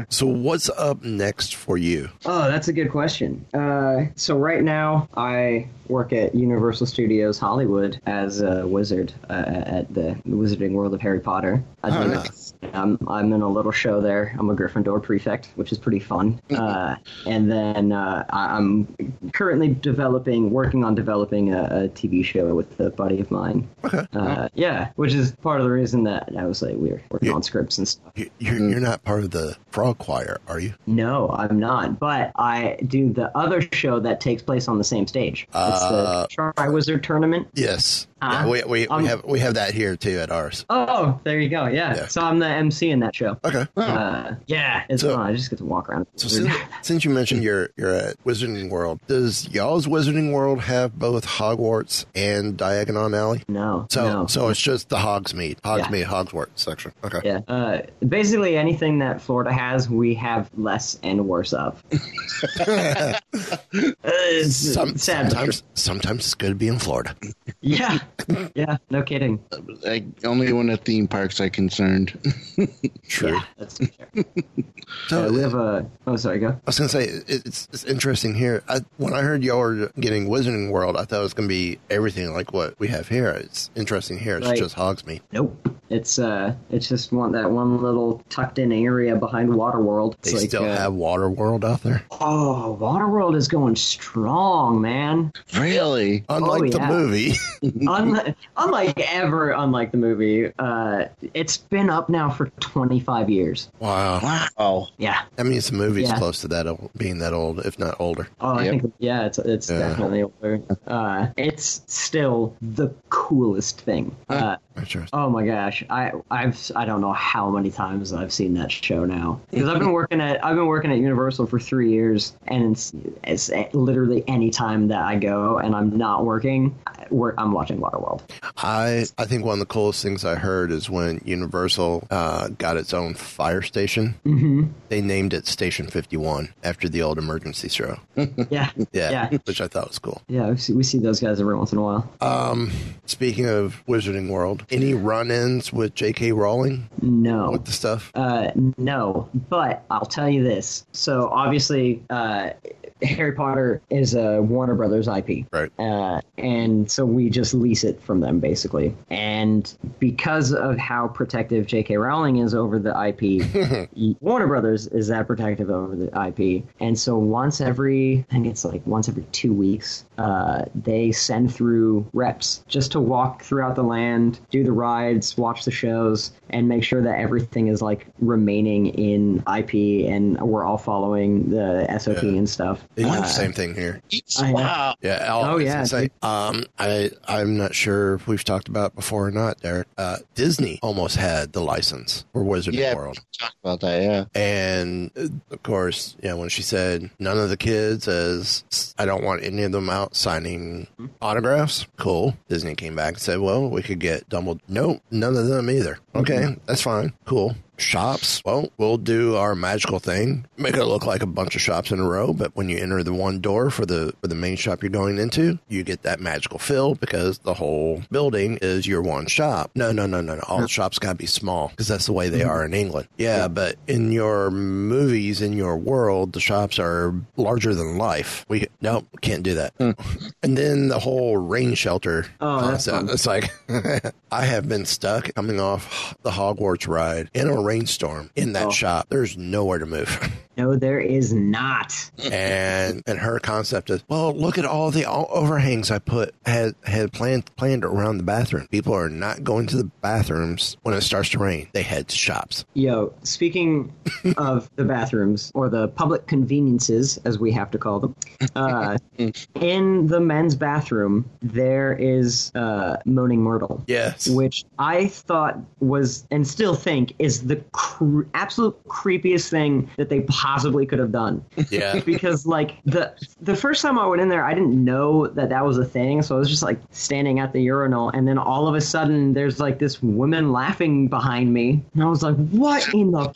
So what's up next for you? Oh, that's a good question. Uh, so right now, I work at Universal Studios Hollywood as a wizard uh, at the Wizarding World of Harry Potter. Oh, nice. I'm, I'm in a little show there. I'm a Gryffindor prefect, which is pretty fun. Uh, and then uh, I'm currently developing, working on developing a, a TV show with a buddy of mine. Okay. Uh, yeah, which is part of the reason that I was like, we are working on scripts and stuff. You- You're, you're not part of the frog choir, are you? No, I'm not. But I do the other show that takes place on the same stage. It's Uh, the Triwizard Tournament. Yes. Uh, yeah, we we, um, we have we have that here too at ours. Oh, there you go. Yeah. Yeah. So I'm the MC in that show. Okay. Uh, yeah, it's So- fun. I just get to walk around. So since, since you mentioned you're you're at Wizarding World, does y'all's Wizarding World have both Hogwarts and Diagon Alley? No. So no. so it's just the Hogsmeade, Hogsmeade, Hogwarts section. Okay. Yeah. Uh, basically, anything that Florida has, we have less and worse of. <laughs> Uh, it's Some, sad. sometimes sometimes it's good to be in Florida. Yeah. <laughs> Yeah. No kidding. I, only when the theme parks are concerned. <laughs> True. That's fair. <laughs> So Uh, we have a. Oh, sorry. Go. I was gonna say it- it's it's interesting here. I, when I heard y'all were getting Wizarding World, I thought it was gonna be everything like what we have here. It's interesting here. It's Right. just Hogsmeade. Nope. It's uh, it's just one that one little tucked in area behind Waterworld. They like, still uh, have Waterworld out there. Oh, Waterworld is going strong, man. Really? Unlike the yeah. movie. Unlike, unlike ever, unlike the movie, uh, it's been up now for 25 years. wow. Wow. Yeah. I mean, the movie's Yeah. close to that old, being that old, if not older. Oh, I Yep. think yeah, it's it's Yeah. definitely older. Uh, it's still the coolest thing. Uh, Interesting. oh my gosh, I I've I don't know how many times I've seen that show now because I've been working at I've been working at Universal for three years, and it's, it's literally any time that I go and I'm not working, I'm watching Waterworld. I I think one of the coolest things I heard is when Universal uh, got its own fire station. Mm-hmm. They named it Station Fifty One after the old emergency show. <laughs> Yeah, <laughs> Yeah, Yeah. which I thought was cool. yeah, we see, we see those guys every once in a while. Um, speaking of Wizarding World, any run-ins with J.K. Rowling No. with the stuff? Uh, no, but I'll tell you this. So obviously, uh, Harry Potter is a Warner Brothers IP, Right. uh, and so we just lease it from them basically. And because of how protective J.K. Rowling is over the IP, <laughs> Warner Brothers is that protective over the IP. And so once every, I think it's like once every two weeks, uh, they send through reps just to walk throughout the land, do the rides, watch the shows, and make sure that everything is like remaining in IP and we're all following the SOP Yeah. and stuff. They do Uh, the same thing here. Wow. Yeah. I'll- Oh, I yeah, gonna um, I I'm not sure if we've talked about it before or not, Derek. Uh, Disney almost had the license for Wizarding Yeah. World. Talk about that, yeah. And uh, of course, yeah, when she said none of the kids, as I don't want any of them out signing autographs, cool. Disney came back and said, well, we could get Dumbledore. Nope, none of them either. Okay, mm-hmm. that's fine. Cool. Shops, well, we'll do our magical thing, make it look like a bunch of shops in a row. But when you enter the one door for the for the main shop you're going into, you get that magical feel because the whole building is your one shop. No, no, no, no, no. All shops got to be small because that's the way they mm-hmm. are in England. Yeah, but in your movies, in your world, the shops are larger than life. We no, can't do that. Mm. And then the whole rain shelter Oh, that's concept. It's like <laughs> I have been stuck coming off the Hogwarts ride in a rainstorm in that Oh. shop. There's nowhere to move. <laughs> No, there is not. and and her concept is, well, look at all the o- overhangs I put had had planned planned around the bathroom. People are not going to the bathrooms when it starts to rain. They head to shops. Yo, speaking <laughs> of the bathrooms or the public conveniences, as we have to call them, uh, in the men's bathroom there is uh, Moaning Myrtle. Yes. Which I thought was and still think is the cre- absolute creepiest thing that they possibly could have done. Yeah. <laughs> because like the the first time I went in there, I didn't know that that was a thing, so I was just like standing at the urinal, and then all of a sudden, there's like this woman laughing behind me, and I was like, "What in the?"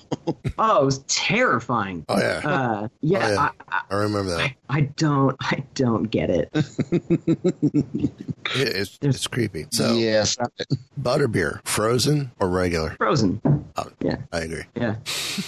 oh, it was terrifying. Oh yeah. Uh, yeah, Oh, yeah. I, I, I remember that. I don't, I don't get it. It- <laughs> it's, it's creepy. So yes. butterbeer, frozen or regular? Frozen. Oh, Yeah. I agree. Yeah,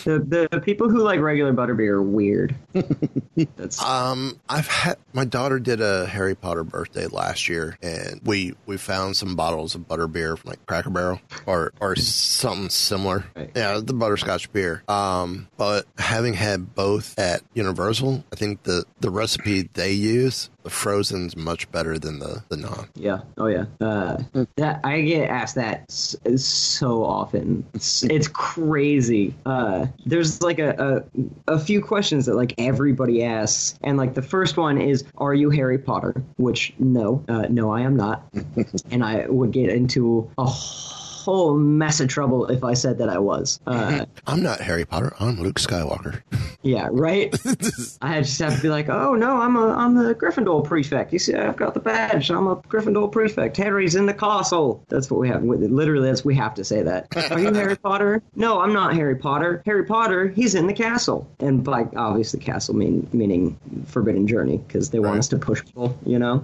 the the people who like regular regular butterbeer are weird. <laughs> That's Um, I've had my daughter did a Harry Potter birthday last year, and we we found some bottles of butterbeer from like Cracker Barrel or or something similar. Yeah, the butterscotch beer. Um, but having had both at Universal, I think the the recipe they use the frozen's much better than the the non. Yeah. Oh yeah. Uh, that I get asked that so often. It's, it's crazy. Uh, there's like a, a a few questions that like everybody asks, and like the first one is, "Are you Harry Potter?" Which no, uh, no, I am not, <laughs> and I would get into a whole mess of trouble if I said that I was. Uh, <laughs> I'm not Harry Potter. I'm Luke Skywalker. <laughs> yeah, right. <laughs> I just have to be like, oh no, I'm a I'm the Gryffindor prefect. You see, I've got the badge. I'm a Gryffindor prefect. Harry's in the castle. That's what we have. Literally, that's we have to say that. Are you Harry Potter? No, I'm not Harry Potter. Harry Potter, he's in the castle, and by obviously castle mean meaning Forbidden Journey because they want us to push people, you know.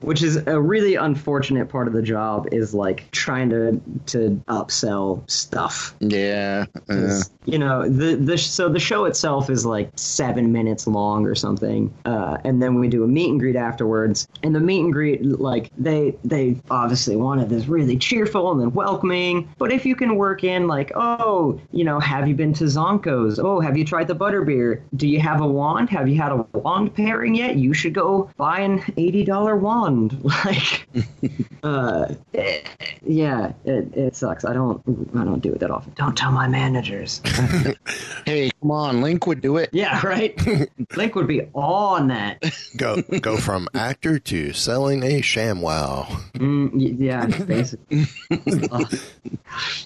Which is a really unfortunate part of the job is like trying to to upsell stuff. Yeah. uh, you know the the so the show itself is like seven minutes long or something uh, and then we do a meet and greet afterwards and the meet and greet like they they obviously wanted this really cheerful and then welcoming but if you can work in like oh you know have you been to zonko's? Oh have you tried the butterbeer? Do you have a wand? Have you had a wand pairing yet? You should go buy an $80 wand. <laughs> Like <laughs> uh eh, yeah it, it sucks i don't i don't do it that often don't tell my managers <laughs> hey, come on, Link would do it. yeah right <laughs> link would be on that Go go from actor to selling a ShamWow. mm, yeah <laughs> basically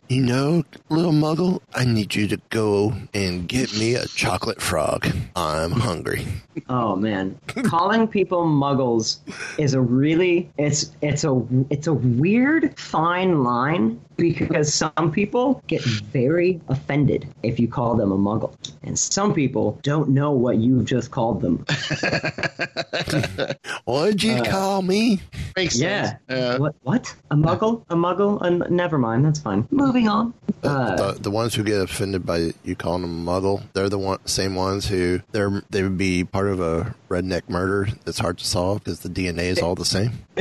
You know, little muggle, I need you to go and get me a chocolate frog. I'm hungry. oh man calling people muggles is a really it's it's a it's a weird fine line because some people get very offended if you call them a muggle. And some people don't know what you've just called them. <laughs> What'd you Uh, call me? Makes yeah. sense. Uh, what what? A muggle? A muggle? Uh, never mind. That's fine. Moving on. Uh, the, the ones who get offended by you calling them a muggle, they're the one, same ones who they're they would be part of a redneck murder that's hard to solve because the DNA is <laughs> all the same, <laughs>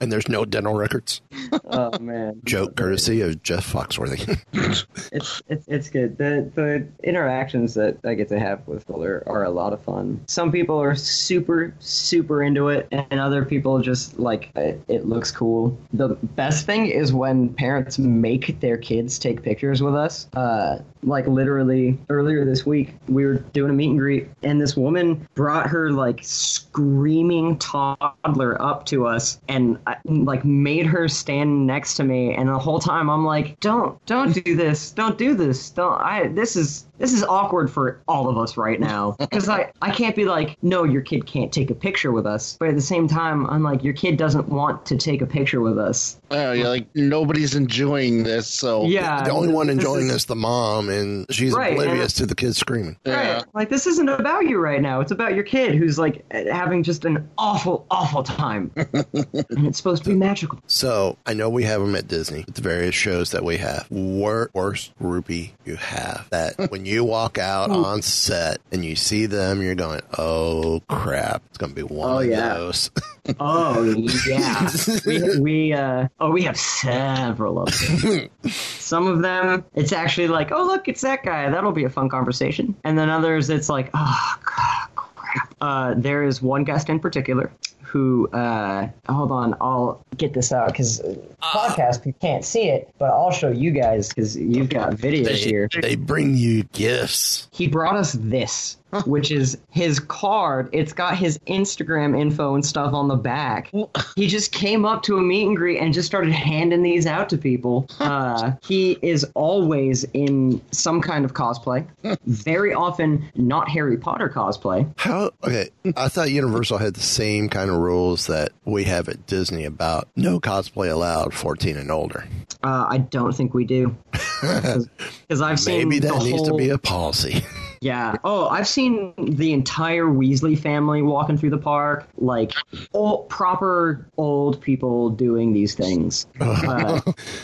and there's no dental records. oh man Joke courtesy of Jeff Foxworthy. <laughs> it's it's it's good. The the interactions that I get to have with Fuller are, a lot of fun. Some people are super super into it, and other people just like it, it looks cool. The best thing is when parents make their kids take pictures with us. Uh, like literally earlier this week, we were doing a meet and greet, and this woman brought her like screaming toddler up to us, and like made her stand next to me, and the whole time I'm like, don't don't do this, don't do this, don't. I this is this is awkward for all of us right now <laughs> because I I can't be like, no, your kid can't take a picture with us, but at the same time, I'm like, your kid doesn't want to take a picture with us. oh, you're like nobody's enjoying this, so Yeah, the only one this enjoying is- is the mom, and she's Right, and- oblivious to the kids screaming. Right. Like this isn't about you right now. It's about your kid who's like having just an awful, awful time, <laughs> and it's supposed to be magical. So I know we have them at Disney, at the various shows that we have. Wor- worst groupie you have that <laughs> when you walk out on set and you see them, you're going, "Oh crap, it's going to be one Oh, of yeah. those." <laughs> Oh yeah, we, we uh oh we have several of them. <laughs> Some of them it's actually like oh look it's that guy that'll be a fun conversation, and then others it's like oh crap. crap. Uh, there is one guest in particular who uh hold on I'll get this out because podcast you can't see it but I'll show you guys because you've got videos they, here. they bring you gifts. He brought us this, <laughs> which is his card. It's got his Instagram info and stuff on the back. <laughs> He just came up to a meet and greet and just started handing these out to people. <laughs> Uh, he is always in some kind of cosplay. Very often, not Harry Potter cosplay. How? Okay, I thought Universal had the same kind of rules that we have at Disney about no cosplay allowed, 14 and older. Uh, I don't think we do because I've seen Maybe that the needs to be a policy. Yeah. Oh, I've seen the entire Weasley family walking through the park, like old, proper old people doing these things. <laughs> Uh,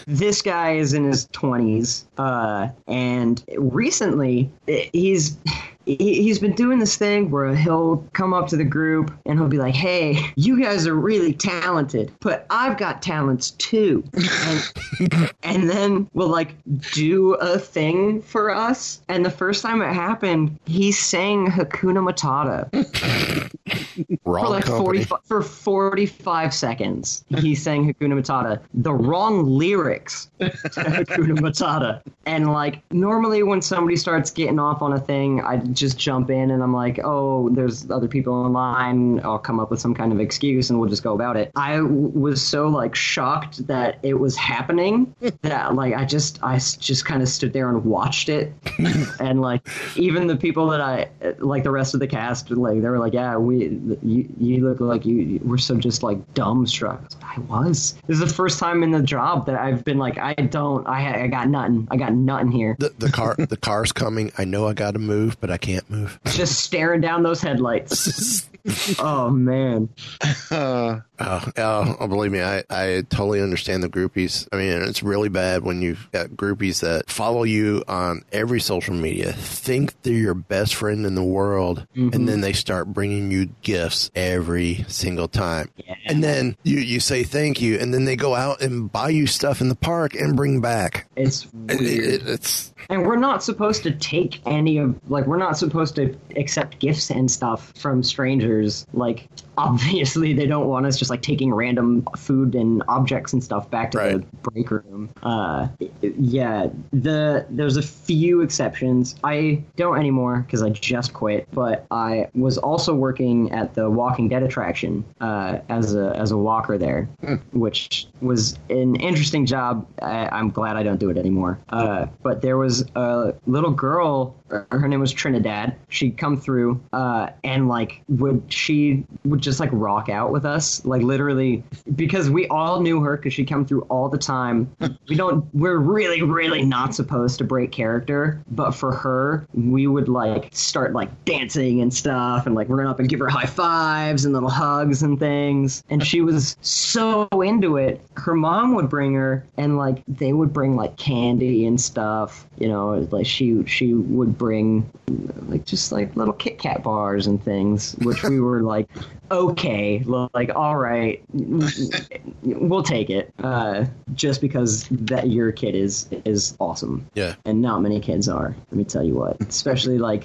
this guy is in his twenties, uh, and recently eh, he's he- he's been doing this thing where he'll come up to the group and he'll be like, "Hey, you guys are really talented, but I've got talents too." And, <laughs> and then we'll like do a thing for us. And the first time it happened, he sang Hakuna Matata <laughs> for like company. 40 for 45 seconds. He sang Hakuna Matata, the wrong lyrics to Hakuna Matata. And like normally when somebody starts getting off on a thing, I just jump in and I'm like, "Oh, there's other people online. I'll come up with some kind of excuse and we'll just go about it." I w- was so like shocked that it was happening <laughs> that like I just I just kind of stood there and watched it. <laughs> and like even the people that I like the rest of the cast like they were like, "Yeah, we you, you look like you you were so just like dumbstruck." I was, I was. This is the first time in the job that I've been like, "I don't I I got nothing. I got nothing here." The, the car, the car's coming. I know I got to move, but I can't move. just staring down those headlights. <laughs> oh man. <laughs> Uh, oh, oh, believe me, I, I totally understand the groupies. I mean, it's really bad when you've got groupies that follow you on every social media, think they're your best friend in the world, and mm-hmm. then they start bringing you gifts every single time. And then you, you say thank you, and then they go out and buy you stuff in the park and bring back. It's It- weird. it- it's And we're not supposed to take any of like we're not supposed to accept gifts and stuff from strangers. Like obviously they don't want us just like taking random food and objects and stuff back to the break room. Uh, yeah, the there's a few exceptions. I don't anymore because I just quit. But I was also working at the Walking Dead attraction uh, as a as a walker there, which was an interesting job. I, I'm glad I don't do it anymore. Uh, but there was a little girl. Her name was Trinidad. She'd come through uh, and like would she would just like rock out with us, like literally because we all knew her because she'd come through all the time. We don't. We're really really not supposed to break character, but for her, we would like start like dancing and stuff, and like run up and give her high fives and little hugs and things. And she was so into it. Her mom would bring her, and like they would bring like candy and stuff. You know, like she she would bring like just like little Kit Kat bars and things, which we were like, okay, like all right, we'll take it, uh, just because that your kid is is awesome. Yeah. and not many kids are. Let me tell you what, especially like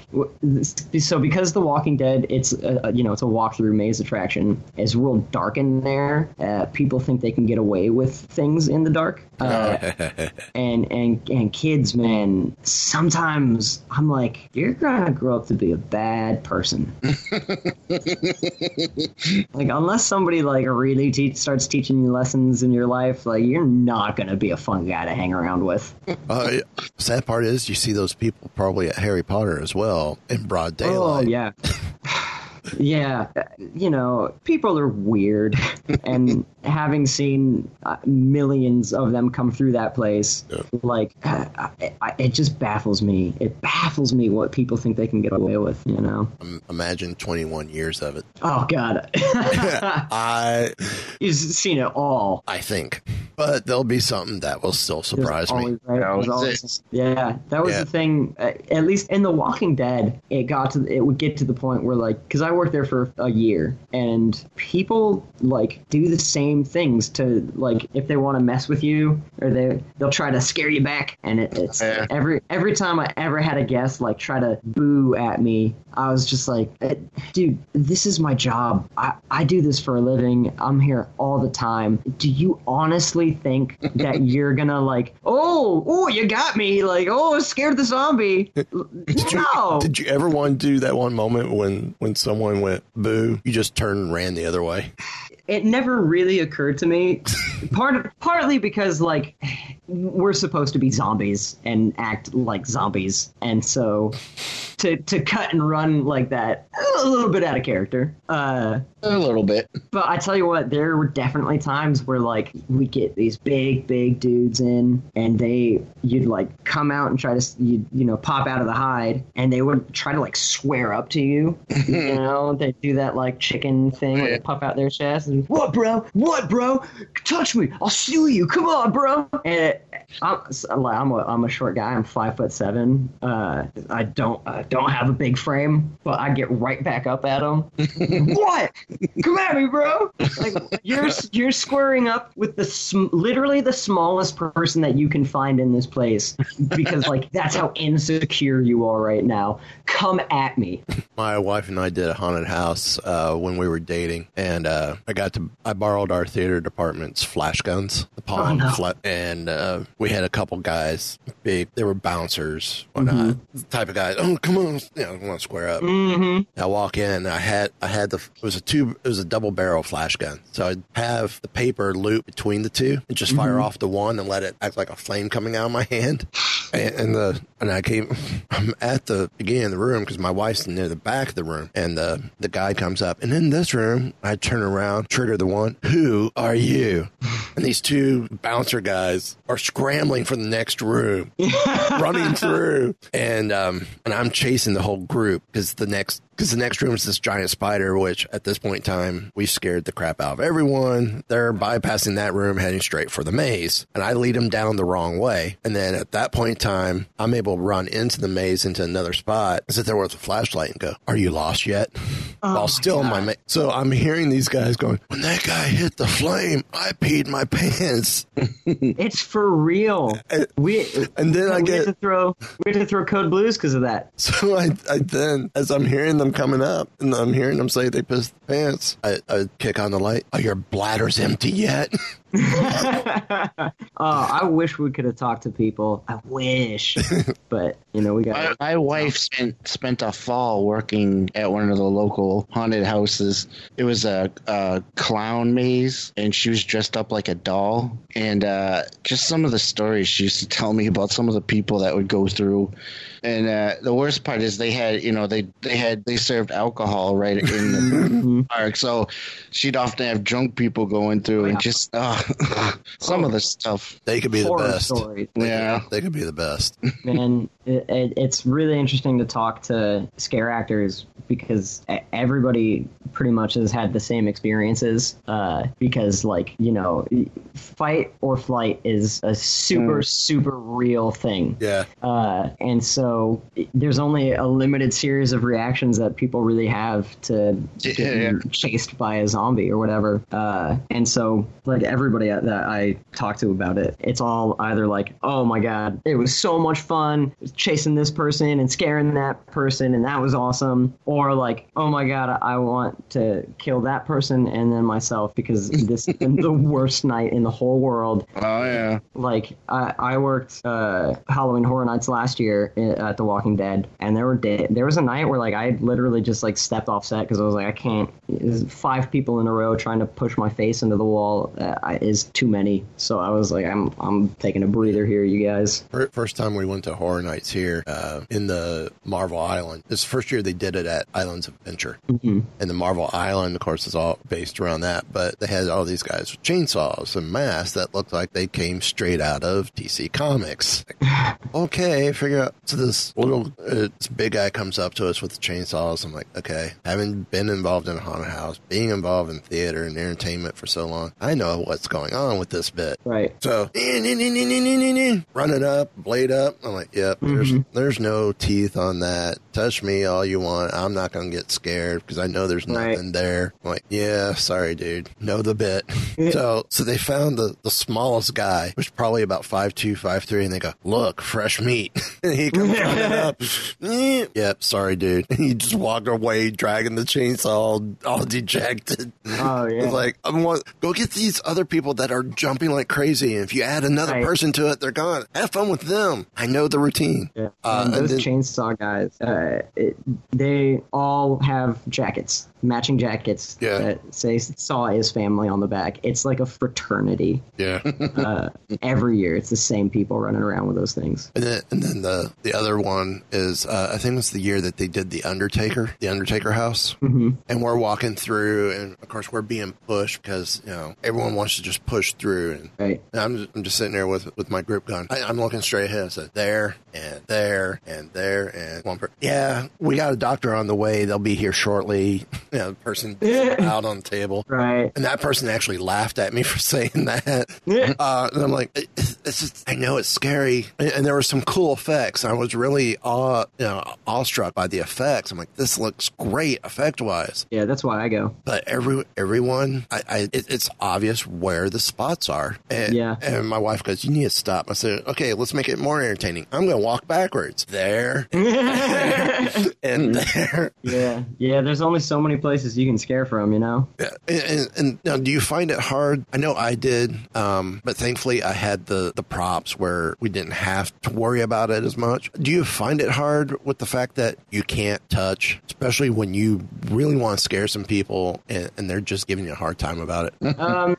so because The Walking Dead, it's a, you know it's a walk-through maze attraction. It's real dark in there. Uh, people think they can get away with things in the dark. Uh, <laughs> and and and kids, man, sometimes I'm like, you're gonna grow up to be a bad person. <laughs> like unless somebody like really te- starts teaching you lessons in your life, like you're not gonna be a fun guy to hang around with. Uh, sad part is you see those people probably at Harry Potter as well in broad daylight. Oh yeah. <sighs> Yeah, you know, people are weird, <laughs> and having seen uh, millions of them come through that place, like, uh, I, I, it just baffles me. It baffles me what people think they can get away with. You know? Um, Imagine 21 years of it. Oh God, <laughs> <laughs> I you've seen it all. I think, but there'll be something that will still surprise There's me. right, there's always- yeah, that was Yeah. the thing. Uh, at least in The Walking Dead, it got to it would get to the point where like because I worked there for a year, and people like do the same things to like if they want to mess with you or they they'll try to scare you back, and it, it's every every time I ever had a guest like try to boo at me, I was just like, eh, dude, this is my job. I I do this for a living. I'm here all the time. Do you honestly think that <laughs> you're gonna like, oh, oh, you got me, like, oh, scared the zombie? Did you, no. did you ever want to do that one moment when when someone went boo? You just turned and ran the other way. It never really occurred to me. Part partly because like we're supposed to be zombies and act like zombies, and so to to cut and run like that a little bit out of character. Uh, A little bit. But I tell you what, there were definitely times where like we get these big, big dudes in, and they you'd like come out and try to you you know pop out of the hide, and they would try to like swear up to you. you <laughs> know, they do that like chicken thing where they puff out their chest and what, bro? What, bro? Touch me, I'll sue you. Come on, bro. And it, I'm I'm a, I'm a short guy. I'm five foot seven. Uh, I don't I don't have a big frame, but I get right back up at them. <laughs> what? Come at me, bro! Like you're <laughs> you're squaring up with the sm- literally the smallest person that you can find in this place because like <laughs> that's how insecure you are right now. Come at me. My wife and I did a haunted house uh, when we were dating, and uh, I got to I borrowed our theater department's flash guns, the palm, Oh, no. and uh, we had a couple guys, big, they were bouncers, whatnot, the type of guys. Oh, come on, you know, want to square up. Mm-hmm. I walk in. I had I had the it was a two it was a double barrel flash gun. So I'd have the paper loop between the two and just fire Mhm. off the one and let it act like a flame coming out of my hand. And, and the and I came <laughs> I'm at the beginning of the room because my wife's near the back of the room. And the the guy comes up. And in this room I turn around trigger the one who are you? And these two bouncer guys are scrambling for the next room <laughs> running through. And um and I'm chasing the whole group because the next because the next room is this giant spider which at this point in time we scared the crap out of everyone. They're bypassing that room heading straight for the maze and I lead them down the wrong way. And then at that point in time I'm able to run into the maze into another spot sit there with a flashlight and go are you lost yet? Oh While still in my ma- so I'm hearing these guys going when that guy hit the flame I peed my pants. <laughs> It's for real. We and then I get to throw we had to throw code blues because of that. <laughs> So I, I then, as I'm hearing them coming up, and I'm hearing them say they pissed the pants, I, I kick on the light. Are your bladders empty yet? <laughs> <laughs> Oh, I wish we could have talked to people. I wish, <laughs> but you know we got. my wife spent spent a fall working at one of the local haunted houses. It was a, a clown maze, and she was dressed up like a doll. And uh, just some of the stories she used to tell me about some of the people that would go through. And uh, the worst part is they had, you know, they they had they served alcohol right in the <laughs> park, so she'd often have drunk people going through and just uh, <laughs> some of oh. the stuff. They could be the best. stories. They Yeah. they could be the best. Man, it, it, it's really interesting to talk to scare actors because everybody pretty much has had the same experiences. Uh, because, like, you know, fight or flight is a super, Mm. super real thing. Yeah. Uh, and so there's only a limited series of reactions that people really have to Yeah, getting chased by a zombie or whatever. Uh, and so, like everybody that I talk to about it, it's all either like, "Oh my god, it was so much fun chasing this person and scaring that person, and that was awesome," or like, "Oh my god, I want to kill that person and then myself because this has been the <laughs> worst night in the whole world." Oh yeah. like I, I worked uh, Halloween Horror Nights last year at The Walking Dead, and there were day, there was a night where like I literally just like stepped off set because I was like I can't. there's Five people in a row trying to push my face into the wall uh, is too many. So I was like I'm I'm taking a breather here, you guys. First time we went to Horror Here uh, in the Marvel Island. This first year they did it at Islands of Adventure. Mhm. And the Marvel Island, of course, is all based around that. But they had all these guys with chainsaws and masks that looked like they came straight out of DC Comics. <laughs> okay, figure out. So this little, uh, this big guy comes up to us with the chainsaws. I'm like, okay, having been involved in a haunted house, being involved in theater and entertainment for so long, I know what's going on with this bit. Right. So run it up, blade up. I'm like, yep. There's mm-hmm. there's no teeth on that. Touch me all you want. I'm not gonna get scared because I know there's nothing there. I'm like, yeah, sorry, dude. Know the bit. so so they found the the smallest guy, which is probably about five two, five three, and they go, look, fresh meat. <laughs> and he comes running up. <laughs> Yep, sorry, dude. And <laughs> he just walked away, dragging the chainsaw, all, all dejected. Oh yeah. like, I want go get these other people people that are jumping like crazy. And if you add another Right. person to it, they're gone. Have fun with them. I know the routine. Yeah. Uh, those then- chainsaw guys, uh, it, they all have jackets, matching jackets Yeah. that say "Saw is family" on the back. It's like a fraternity. Yeah. Uh, every year, it's the same people running around with those things. And then, and then the the other one is uh, I think it's the year that they did the Undertaker, the Undertaker house, Mhm. and we're walking through, and of course we're being pushed because you know everyone wants to just push through, and, Right. and I'm just, I'm just sitting there with with my group gun. I, I'm looking straight ahead. I said there and there and there and one. Per- yeah, we got a doctor on the way. They'll be here shortly. You know, the person <laughs> out on the table, Right. and that person actually laughed at me <laughs> for saying that. <laughs> Uh, and I'm like, it's just, I know it's scary, and, and there were some cool effects. I was really awe, you know, awestruck by the effects. I'm like, this looks great effect wise. Yeah, that's why I go. But every everyone, I, I it, it's obvious where the spots are. And, Yeah. And my wife goes, "You need to stop." I said, "Okay, let's make it more entertaining. I'm going to walk backwards there and there." Yeah, yeah. There's only so many places you can scare from, you know. Yeah. And, and, and now, do you find it hard? I know I did, um, but thankfully I had the the props where we didn't have to worry about it as much. Do you find it hard with the fact that you can't touch, especially when you really want to scare some people and, and they're just giving you a hard time about it? <laughs> um,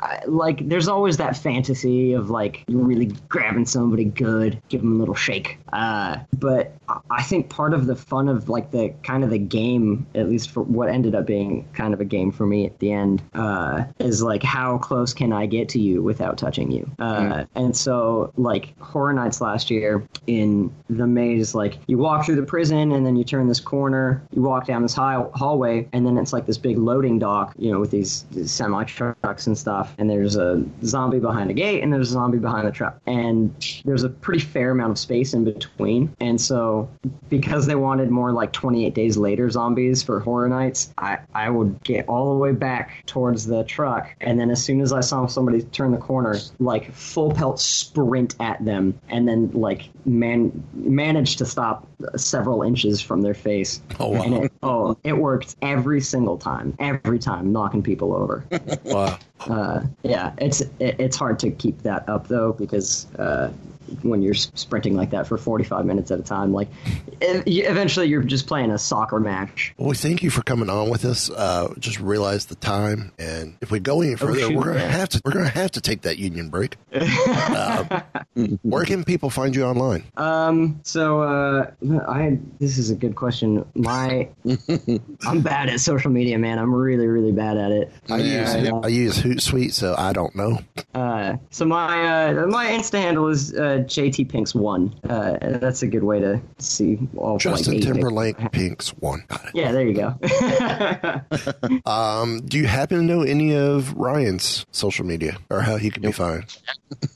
I, like there's always that fantasy of like really grabbing somebody good, give them a little shake. Uh, but I- I think part of the fun of like the kind of the game, at least for what ended up being kind of a game for me at the end, uh, is like how close can I get to you without touching you? Uh, And so like Horror Nights last year in the maze, like you walk through the prison and then you turn this corner, you walk down this high hallway, and then it's like this big loading dock, you know, with these, these semi trucks and stuff. And there's a zombie behind a gate and there's a zombie behind the truck. And there's a pretty fair amount of space in between. And so because they wanted more like 28 days later zombies for Horror Nights, I, I would get all the way back towards the truck. And then as soon as I saw somebody turn the corner, like full pelt sprint at them and then like man managed to stop several inches from their face. Oh, wow. And it, oh, it worked every single time, every time knocking people over. <laughs> Wow. Uh, yeah, it's it, it's hard to keep that up though because uh, when you're sprinting like that for 45 minutes at a time, like eventually you're just playing a soccer match. Well, we thank you for coming on with us. Uh, just realize the time, and if we go any further, shoot, we're gonna yeah. have to we're gonna have to take that union break. <laughs> uh, where can people find you online? Um, so uh, I this is a good question. My <laughs> I'm bad at social media, man. I'm really really bad at it. I use Uh, I use Hootsuite, so I don't know. Uh, so my uh, my Insta handle is uh, JT Pink's one. Uh, that's a good way to see all Justin like, eight Timberlake, Pink's one. Got Yeah, there you go. <laughs> <laughs> Um, do you happen to know any of Ryan's social media or how he can be found?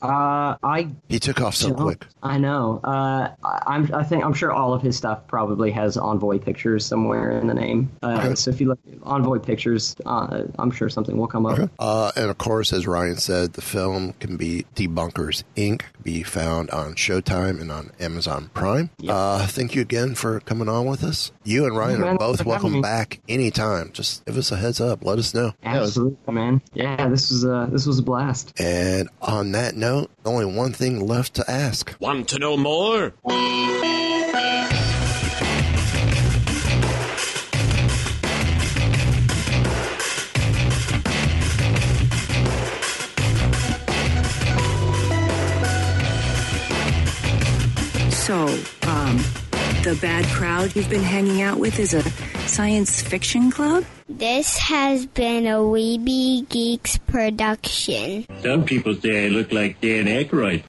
uh, I He took off so don't- quick. I know. Uh, I- I'm. I think I'm sure all of his stuff probably has Envoy Pictures somewhere in the name. Uh, Okay. So if you look at Envoy Pictures, uh, I'm sure something will come up. Uh, and of course, as Ryan said, the film can be Debunkers Inc. be found on Showtime and on Amazon Prime. Uh, thank you again for coming on with us. You and Ryan Yeah, are both thanks for having welcome back anytime. Just give us a heads up. Let us know. Absolutely, man. Yeah, this was a this was a blast. And on that note, only one thing left to ask. Want to know more? So, um, the bad crowd you've been hanging out with is a science fiction club? This has been a Weeby Geeks production. Some people say I look like Dan Aykroyd.